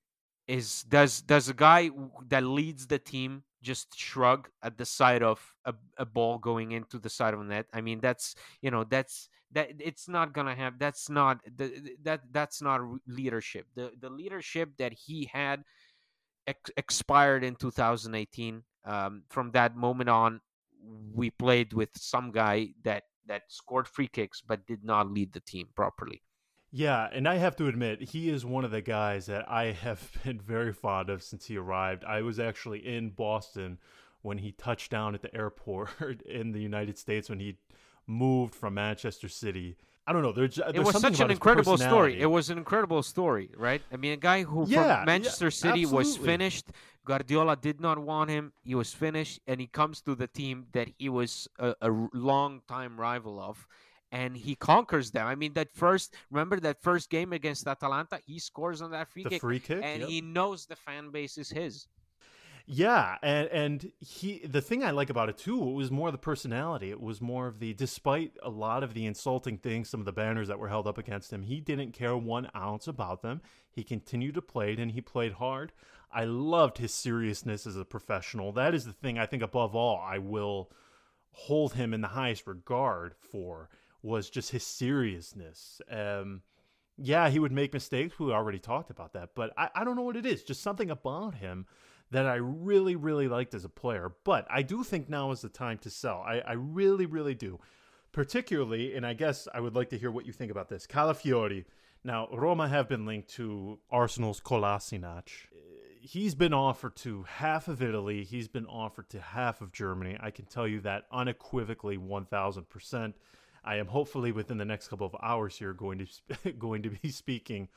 [SPEAKER 3] is does does a guy that leads the team just shrug at the sight of a, a ball going into the side of the net. I mean, that's you know that's that it's not gonna have. That's not the, that that's not leadership. The the leadership that he had ex- expired in 2018. Um, from that moment on, we played with some guy that that scored free kicks but did not lead the team properly.
[SPEAKER 2] Yeah, and I have to admit, he is one of the guys that I have been very fond of since he arrived. I was actually in Boston when he touched down at the airport in the United States when he moved from Manchester City. I don't know. There's, there's
[SPEAKER 3] it was such an incredible story. It was an incredible story, right? I mean, a guy who yeah, from Manchester yeah, City absolutely. was finished. Guardiola did not want him. He was finished, and he comes to the team that he was a, a long time rival of and he conquers them. I mean, that first, remember that first game against Atalanta, he scores on that free
[SPEAKER 2] the
[SPEAKER 3] kick,
[SPEAKER 2] free kick,
[SPEAKER 3] and
[SPEAKER 2] yep.
[SPEAKER 3] he knows the fan base is his.
[SPEAKER 2] Yeah, and and he the thing I like about it too it was more the personality. It was more of the despite a lot of the insulting things, some of the banners that were held up against him, he didn't care one ounce about them. He continued to play and he played hard. I loved his seriousness as a professional. That is the thing I think above all I will hold him in the highest regard for was just his seriousness. Um, yeah, he would make mistakes. We already talked about that, but I, I don't know what it is. Just something about him that I really, really liked as a player. But I do think now is the time to sell. I, I really, really do. Particularly, and I guess I would like to hear what you think about this. Calafiori. Now, Roma have been linked to Arsenal's Kolasinac. He's been offered to half of Italy. He's been offered to half of Germany. I can tell you that unequivocally 1000%. I am hopefully within the next couple of hours here going to going to be speaking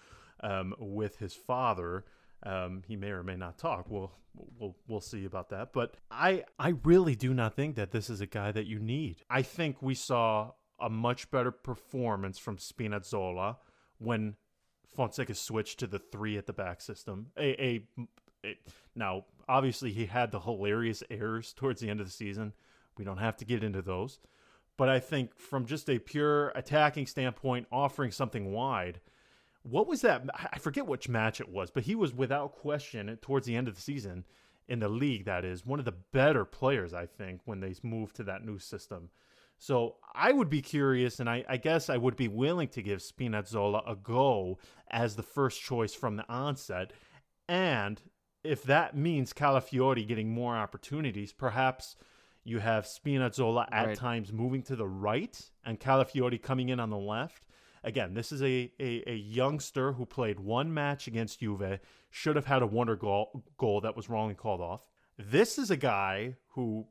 [SPEAKER 2] um, with his father. Um, he may or may not talk. We'll we'll we'll see about that. But I I really do not think that this is a guy that you need. I think we saw a much better performance from Spinazzola when Fonseca switched to the three at the back system. A, a, a now obviously he had the hilarious errors towards the end of the season. We don't have to get into those. But I think from just a pure attacking standpoint, offering something wide, what was that? I forget which match it was, but he was without question towards the end of the season in the league. That is one of the better players, I think, when they moved to that new system. So I would be curious, and I, I, guess I would be willing to give Spinazzola a go as the first choice from the onset. And if that means Calafiori getting more opportunities, perhaps you have Spinazzola at right. times moving to the right and Calafiori coming in on the left. Again, this is a, a, a, youngster who played one match against Juve, should have had a wonder goal, goal that was wrongly called off. This is a guy who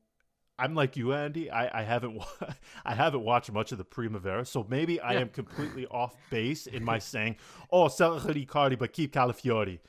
[SPEAKER 2] I'm like you, Andy. I, I haven't I haven't watched much of the Primavera, so maybe I am completely off base in my saying, "Oh, sell Riccardi, but keep Calafiori."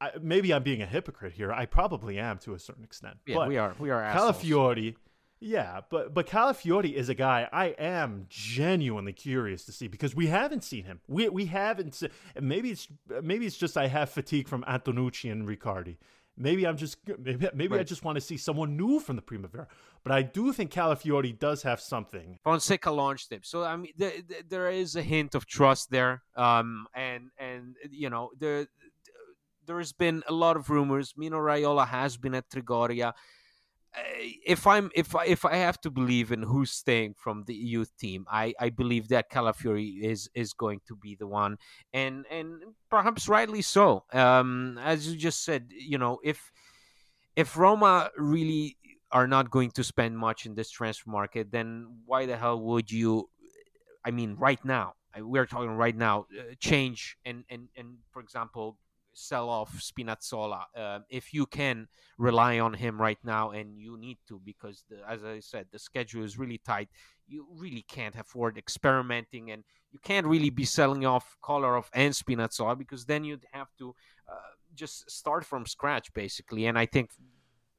[SPEAKER 2] I, maybe I'm being a hypocrite here. I probably am to a certain extent.
[SPEAKER 3] Yeah,
[SPEAKER 2] but
[SPEAKER 3] we are. We are.
[SPEAKER 2] Calafiori. Yeah, but but Calafiori is a guy I am genuinely curious to see because we haven't seen him. We we haven't. Se- maybe it's maybe it's just I have fatigue from Antonucci and Riccardi. Maybe I'm just maybe maybe right. I just want to see someone new from the Primavera. But I do think Calafiori does have something.
[SPEAKER 3] Fonseca launched him, so I mean there, there is a hint of trust there. Um, and and you know the there's been a lot of rumors. Mino Raiola has been at Trigoria. If I'm if I, if I have to believe in who's staying from the youth team, I, I believe that Calafiori is is going to be the one, and and perhaps rightly so. Um, as you just said, you know, if if Roma really are not going to spend much in this transfer market, then why the hell would you? I mean, right now we're talking right now, uh, change and and and for example, sell off Spinazzola uh, if you can rely on him right now, and you need to because, the, as I said, the schedule is really tight. You really can't afford experimenting, and you can't really be selling off Kolarov and Spinazzola because then you'd have to uh, just start from scratch, basically. And I think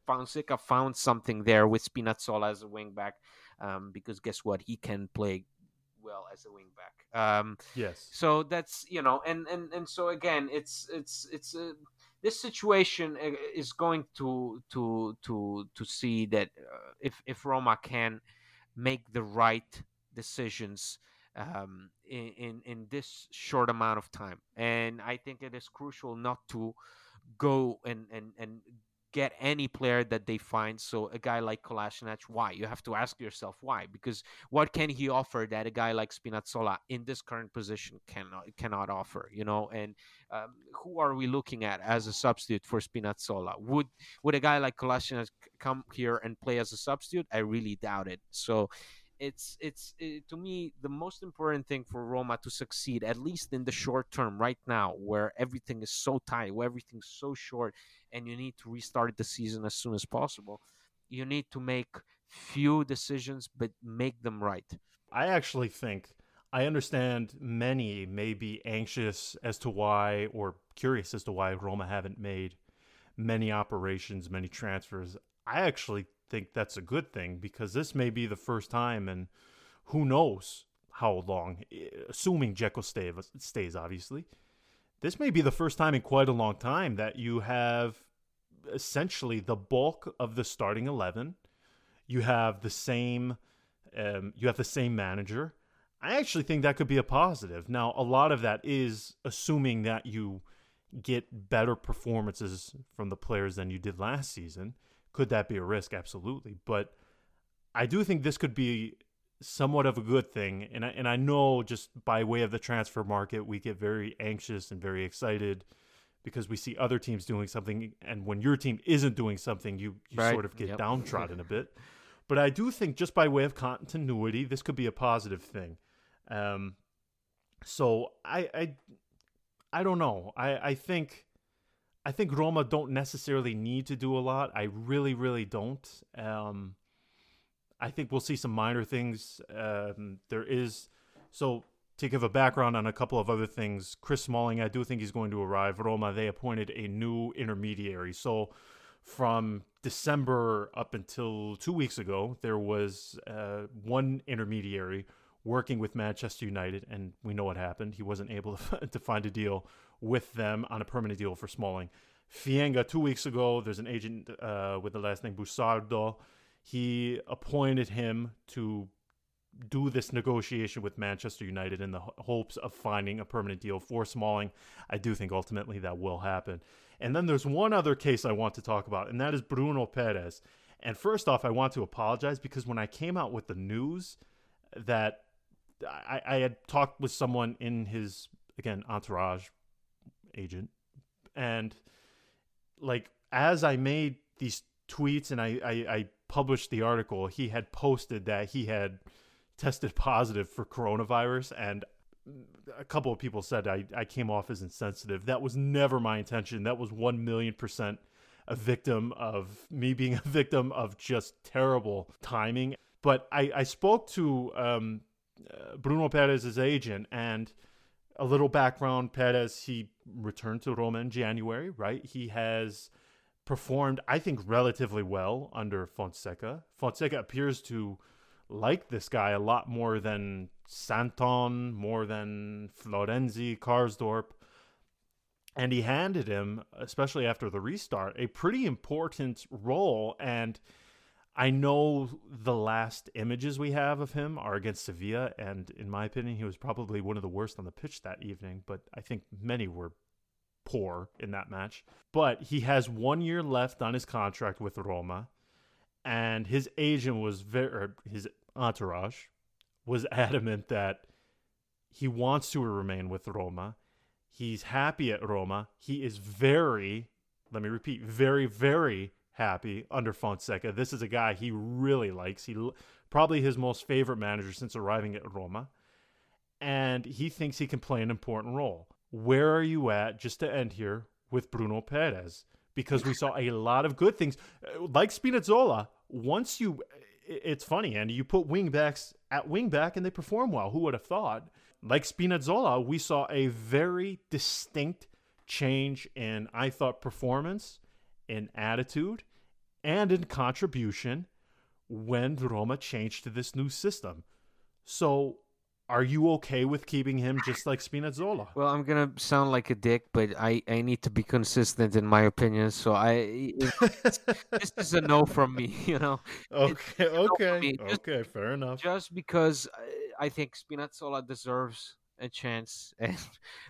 [SPEAKER 3] Fonseca found something there with Spinazzola as a wingback. Um, because guess what? He can play well as a wingback. Um,
[SPEAKER 2] yes.
[SPEAKER 3] So that's you know, and and and so again, it's it's it's a this situation uh, is going to to to to see that uh, if if Roma can make the right decisions um, in, in in this short amount of time, and I think it is crucial not to go and and and get any player that they find. So a guy like Kolasinac, why? You have to ask yourself why, because what can he offer that a guy like Spinazzola in this current position cannot cannot offer? You know, and um, who are we looking at as a substitute for Spinazzola? Would would a guy like Kolasinac come here and play as a substitute? I really doubt it. So it's it's it, to me the most important thing for Roma to succeed, at least in the short term, right now, where everything is so tight, where everything's so short, and you need to restart the season as soon as possible. You need to make few decisions, but make them right.
[SPEAKER 2] I actually think I understand many may be anxious as to why or curious as to why Roma haven't made many operations, many transfers. I actually think that's a good thing because this may be the first time, and who knows how long, assuming Dzeko stay, stays, obviously. This may be the first time in quite a long time that you have essentially the bulk of the starting 11. You have the same um, you have the same manager. I actually think that could be a positive. Now, a lot of that is assuming that you get better performances from the players than you did last season. Could that be a risk? Absolutely. But I do think this could be somewhat of a good thing. And I, and I know just by way of the transfer market, we get very anxious and very excited because we see other teams doing something. And when your team isn't doing something, you, you
[SPEAKER 3] right.
[SPEAKER 2] sort of get
[SPEAKER 3] yep.
[SPEAKER 2] downtrodden a bit. But I do think just by way of continuity, this could be a positive thing. Um, so I, I, I don't know. I, I think I think Roma don't necessarily need to do a lot. I really, really don't. Um, I think we'll see some minor things. Um, there is so to give a background on a couple of other things. Chris Smalling, I do think he's going to arrive. Roma, they appointed a new intermediary. So from December up until two weeks ago, there was uh, one intermediary working with Manchester United, and we know what happened. He wasn't able to, to find a deal with them on a permanent deal for Smalling. Fienga, two weeks ago, there's an agent uh, with the last name Busardo. He appointed him to do this negotiation with Manchester United in the hopes of finding a permanent deal for Smalling. I do think ultimately that will happen. And then there's one other case I want to talk about, and that is Bruno Peres. And first off, I want to apologize because when I came out with the news that I, I had talked with someone in his, again, entourage, agent. And like as I made these tweets and I, I, I published the article, he had posted that he had tested positive for coronavirus and a couple of people said I, I came off as insensitive. That was never my intention. That was one million percent a victim of me being a victim of just terrible timing. But I, I spoke to um, uh, Bruno Peres's agent and a little background Peres, he returned to Roma in January, right? He has performed, I think, relatively well under Fonseca. Fonseca appears to like this guy a lot more than Santon, more than Florenzi, Karsdorp. And he handed him, especially after the restart, a pretty important role. And I know the last images we have of him are against Sevilla, and in my opinion, he was probably one of the worst on the pitch that evening. But I think many were poor in that match. But he has one year left on his contract with Roma, and his agent was very, his entourage was adamant that he wants to remain with Roma. He's happy at Roma. He is very, let me repeat, very, very happy under Fonseca. This is a guy he really likes. He probably his most favorite manager since arriving at Roma. And he thinks he can play an important role. Where are you at, just to end here, with Bruno Peres? Because we saw a lot of good things. Uh, like Spinazzola, once you it's funny, and you put wingbacks at wingback and they perform well. Who would have thought? Like Spinazzola, we saw a very distinct change in, I thought, performance, in attitude, and in contribution when Roma changed to this new system. So are you okay with keeping him just like Spinazzola?
[SPEAKER 3] Well, I'm gonna sound like a dick, but I, I need to be consistent in my opinion. So I this is a no from me. You know.
[SPEAKER 2] Okay. Okay. Just, okay. Fair enough.
[SPEAKER 3] Just because I think Spinazzola deserves a chance, and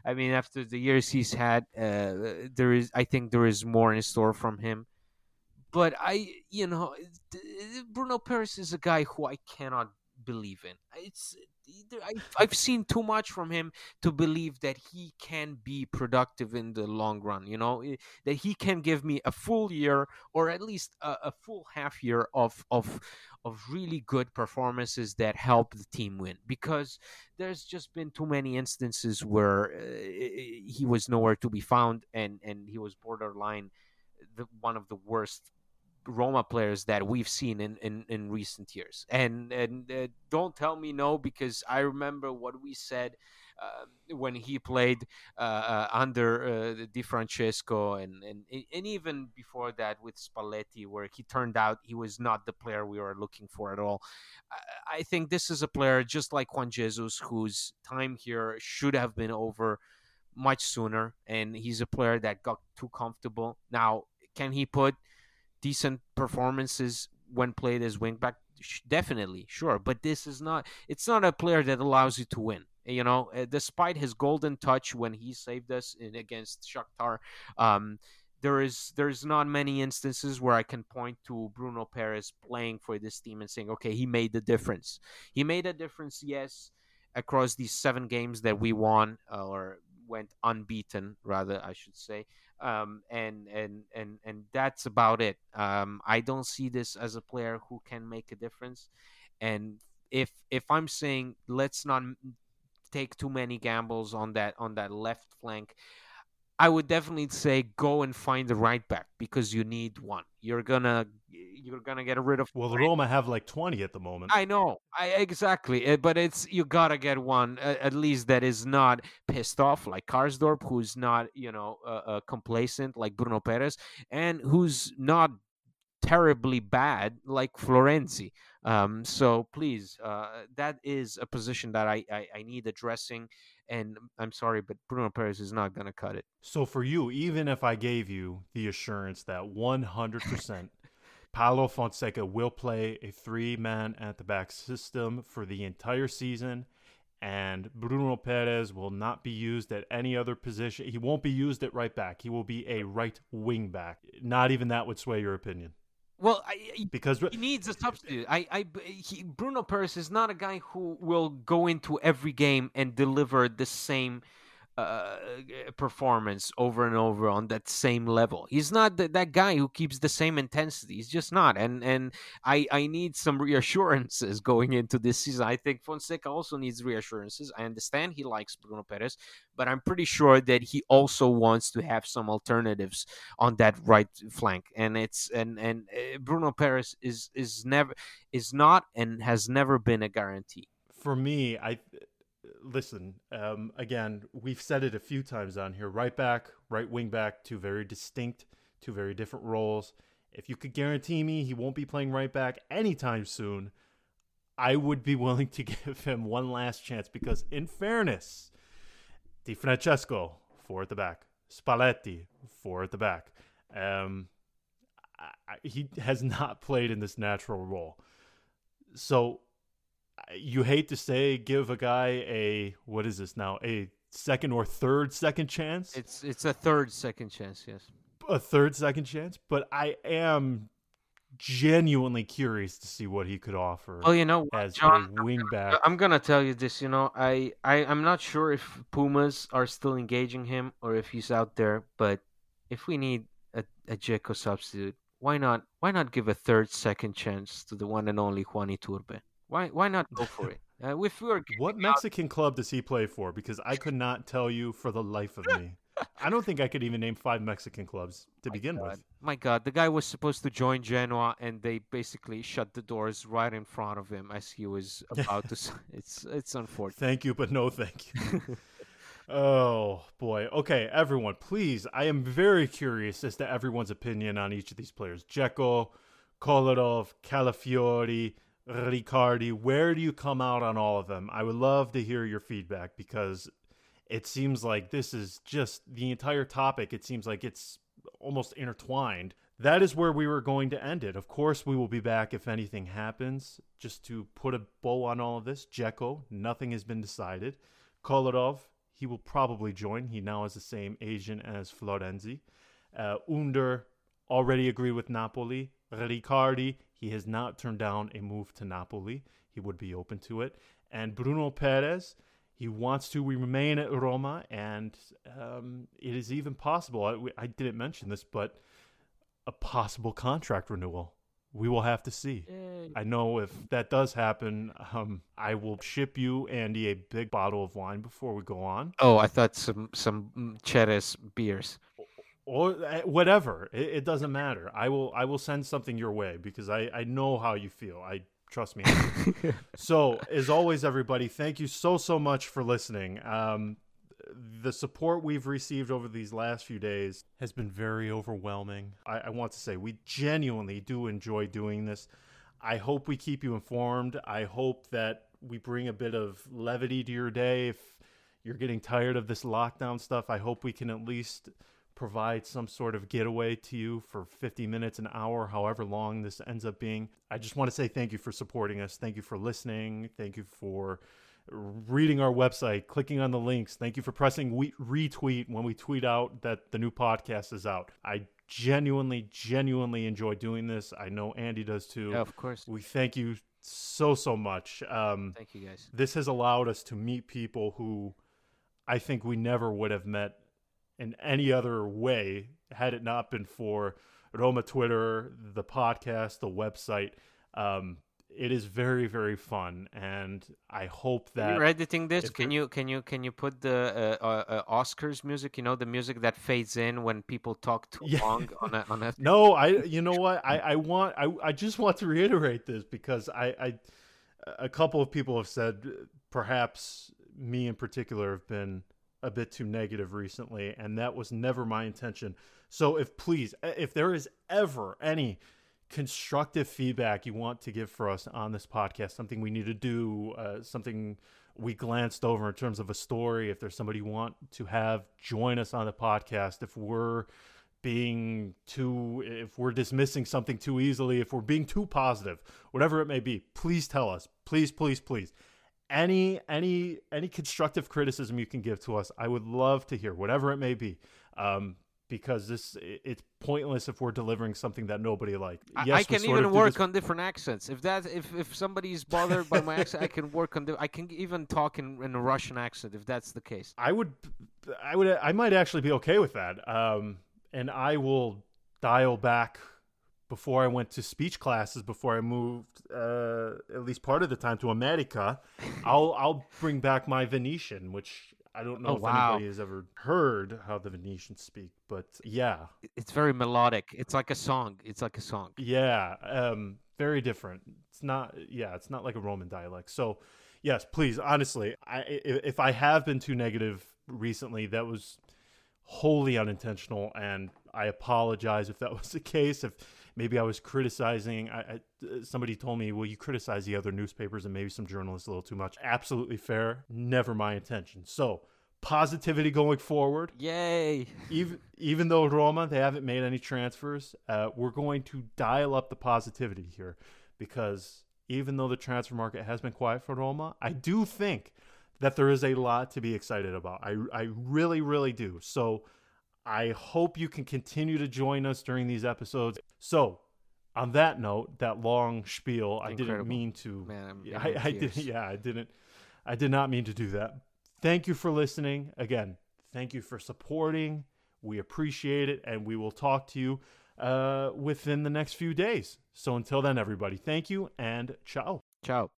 [SPEAKER 3] I mean, after the years he's had, uh, there is I think there is more in store from him. But I, you know, Bruno Peres is a guy who I cannot believe in. It's I've seen too much from him to believe that he can be productive in the long run. You know eh, that he can give me a full year or at least a, a full half year of of of really good performances that help the team win. Because there's just been too many instances where uh, he was nowhere to be found and and he was borderline the, one of the worst Roma players that we've seen in, in, in recent years. And and uh, don't tell me no because I remember what we said uh, when he played uh, uh under uh, Di Francesco and, and and even before that with Spalletti, where he turned out he was not the player we were looking for at all. I, I think this is a player just like Juan Jesus, whose time here should have been over much sooner, and he's a player that got too comfortable. Now, can he put decent performances when played as wingback? Definitely, sure. But this is not. It's not a player that allows you to win. You know, uh, despite his golden touch when he saved us in against Shakhtar, um, there is there's not many instances where I can point to Bruno Peres playing for this team and saying, okay, he made the difference. He made a difference, yes, across these seven games that we won uh, or went unbeaten, rather, I should say um, and and and and that's about it. Um, I don't see this as a player who can make a difference. And if if I'm saying let's not take too many gambles on that on that left flank, I would definitely say go and find the right back because you need one. You're gonna you're gonna get rid of.
[SPEAKER 2] Well, the Roma have like twenty at the moment.
[SPEAKER 3] I know, I exactly, eh, but it's you gotta get one at least that is not pissed off like Karsdorp, who's not you know uh, uh, complacent like Bruno Peres, and who's not terribly bad like Florenzi. Um, so please, uh, that is a position that I, I, I need addressing and I'm sorry, but Bruno Peres is not going to cut it.
[SPEAKER 2] So for you, even if I gave you the assurance that 100% Paulo Fonseca will play a three-man at the back system for the entire season, and Bruno Peres will not be used at any other position. He won't be used at right back. He will be a right wing back. Not even that would sway your opinion.
[SPEAKER 3] Well, I, because he needs a eh, substitute. I, I, he, Bruno Peres is not a guy who will go into every game and deliver the same uh, performance over and over on that same level. He's not that guy who keeps the same intensity. He's just not. And and I I need some reassurances going into this season. I think Fonseca also needs reassurances. I understand he likes Bruno Peres, but I'm pretty sure that he also wants to have some alternatives on that right flank. And it's and and uh, Bruno Peres is is never is not and has never been a guarantee.
[SPEAKER 2] For me, I listen, um, again, we've said it a few times on here. Right back, right wing back, two very distinct, two very different roles. If you could guarantee me he won't be playing right back anytime soon, I would be willing to give him one last chance because, in fairness, Di Francesco, four at the back, Spalletti, four at the back. Um, I, he has not played in this natural role. So you hate to say give a guy a what is this now a second or third second chance
[SPEAKER 3] it's it's a third second chance yes
[SPEAKER 2] a third second chance but i am genuinely curious to see what he could offer
[SPEAKER 3] Well, you know,
[SPEAKER 2] as
[SPEAKER 3] John,
[SPEAKER 2] a wingback.
[SPEAKER 3] I'm gonna tell you this. You know, I, I I'm not sure if Pumas are still engaging him or if he's out there. But if we need a a Dzeko substitute, why not why not give a third second chance to the one and only Juan Iturbe? Why why not go for it? Uh, if we were
[SPEAKER 2] What
[SPEAKER 3] giving out-
[SPEAKER 2] Mexican club does he play for? Because I could not tell you for the life of me. I don't think I could even name five Mexican clubs to begin
[SPEAKER 3] God.
[SPEAKER 2] with.
[SPEAKER 3] My God, the guy was supposed to join Genoa, and they basically shut the doors right in front of him as he was about to. It's it's unfortunate.
[SPEAKER 2] Thank you, but no thank you. oh boy. Okay, everyone, please. I am very curious as to everyone's opinion on each of these players. Dzeko, Kolarov, Calafiori, Riccardi. Where do you come out on all of them? I would love to hear your feedback because it seems like this is just the entire topic. It seems like it's almost intertwined. That is where we were going to end it. Of course, we will be back if anything happens. Just to put a bow on all of this, Dzeko, nothing has been decided. Kolarov, he will probably join. He now is the same agent as Florenzi. Uh, Under already agreed with Napoli. Riccardi, he has not turned down a move to Napoli. He would be open to it. And Bruno Peres, he wants to remain at Roma, and um, it is even possible. I, I didn't mention this, but a possible contract renewal. We will have to see. I know if that does happen, um, I will ship you, Andy, a big bottle of wine before we go on.
[SPEAKER 3] Oh, I thought some some mm, Cheres beers.
[SPEAKER 2] Or uh, whatever it, it doesn't matter. I will i will send something your way because i i know how you feel. I trust me so as always everybody thank you so so much for listening. Um the support we've received over these last few days has been very overwhelming. I, I want to say we genuinely do enjoy doing this. I hope we keep you informed. I hope that we bring a bit of levity to your day if you're getting tired of this lockdown stuff. I hope we can at least provide some sort of getaway to you for 50 minutes, an hour, however long this ends up being. I just want to say thank you for supporting us. Thank you for listening. Thank you for reading our website, clicking on the links. Thank you for pressing we- retweet when we tweet out that the new podcast is out. I genuinely, genuinely enjoy doing this. I know Andy does too.
[SPEAKER 3] Yeah, of course.
[SPEAKER 2] We thank you so, so much. Um,
[SPEAKER 3] Thank you, guys.
[SPEAKER 2] this has allowed us to meet people who I think we never would have met in any other way had it not been for Roma Twitter, the podcast, the website. Um, it is very, very fun, and I hope that
[SPEAKER 3] You're editing this. Can you can you can you put the uh, uh, uh, Oscars music? You know the music that fades in when people talk too
[SPEAKER 2] Yeah.
[SPEAKER 3] long on a on a.
[SPEAKER 2] No, I. You know what? I. I want. I. I just want to reiterate this because I. I. A couple of people have said, perhaps me in particular, have been a bit too negative recently, and that was never my intention. So, if please, if there is ever any constructive feedback you want to give for us on this podcast, something we need to do, uh, something we glanced over in terms of a story, if there's somebody you want to have join us on the podcast, if we're being too if we're dismissing something too easily if we're being too positive whatever it may be please tell us please please please any any any constructive criticism you can give to us i would love to hear whatever it may be um because this it's pointless if we're delivering something that nobody liked
[SPEAKER 3] I-
[SPEAKER 2] yes
[SPEAKER 3] I can even work on different accents. If that if if somebody's bothered by my accent, I can work on the. I can even talk in, in a Russian accent if that's the case.
[SPEAKER 2] I would, I would, I might actually be okay with that. Um, and I will dial back before I went to speech classes. Before I moved, uh, at least part of the time to America, I'll I'll bring back my Venetian, which I don't know
[SPEAKER 3] Oh,
[SPEAKER 2] if
[SPEAKER 3] wow.
[SPEAKER 2] anybody has ever heard how the Venetians speak, but yeah,
[SPEAKER 3] It's very melodic. It's like a song. It's like a song.
[SPEAKER 2] yeah, um, very different. It's not, yeah, it's not like a Roman dialect. So, yes, please, honestly, I, i- if I have been too negative recently, that was wholly unintentional, and I apologize if that was the case. If maybe I was criticizing, I, I, somebody told me, "Well, you criticize the other newspapers and maybe some journalists a little too much." Absolutely fair. Never my intention. So. Positivity going forward
[SPEAKER 3] Yay!
[SPEAKER 2] even even though Roma they haven't made any transfers, uh, we're going to dial up the positivity here because even though the transfer market has been quiet for Roma, I do think that there is a lot to be excited about. I I really really do. So I hope you can continue to join us during these episodes. So on that note, that long spiel, I didn't mean to.
[SPEAKER 3] Man, I'm
[SPEAKER 2] Yeah, I, I did. Yeah, I didn't. I did not mean to do that. Thank you for listening. Again, thank you for supporting. We appreciate it, and we will talk to you uh, within the next few days. So until then, everybody, thank you and ciao.
[SPEAKER 3] Ciao.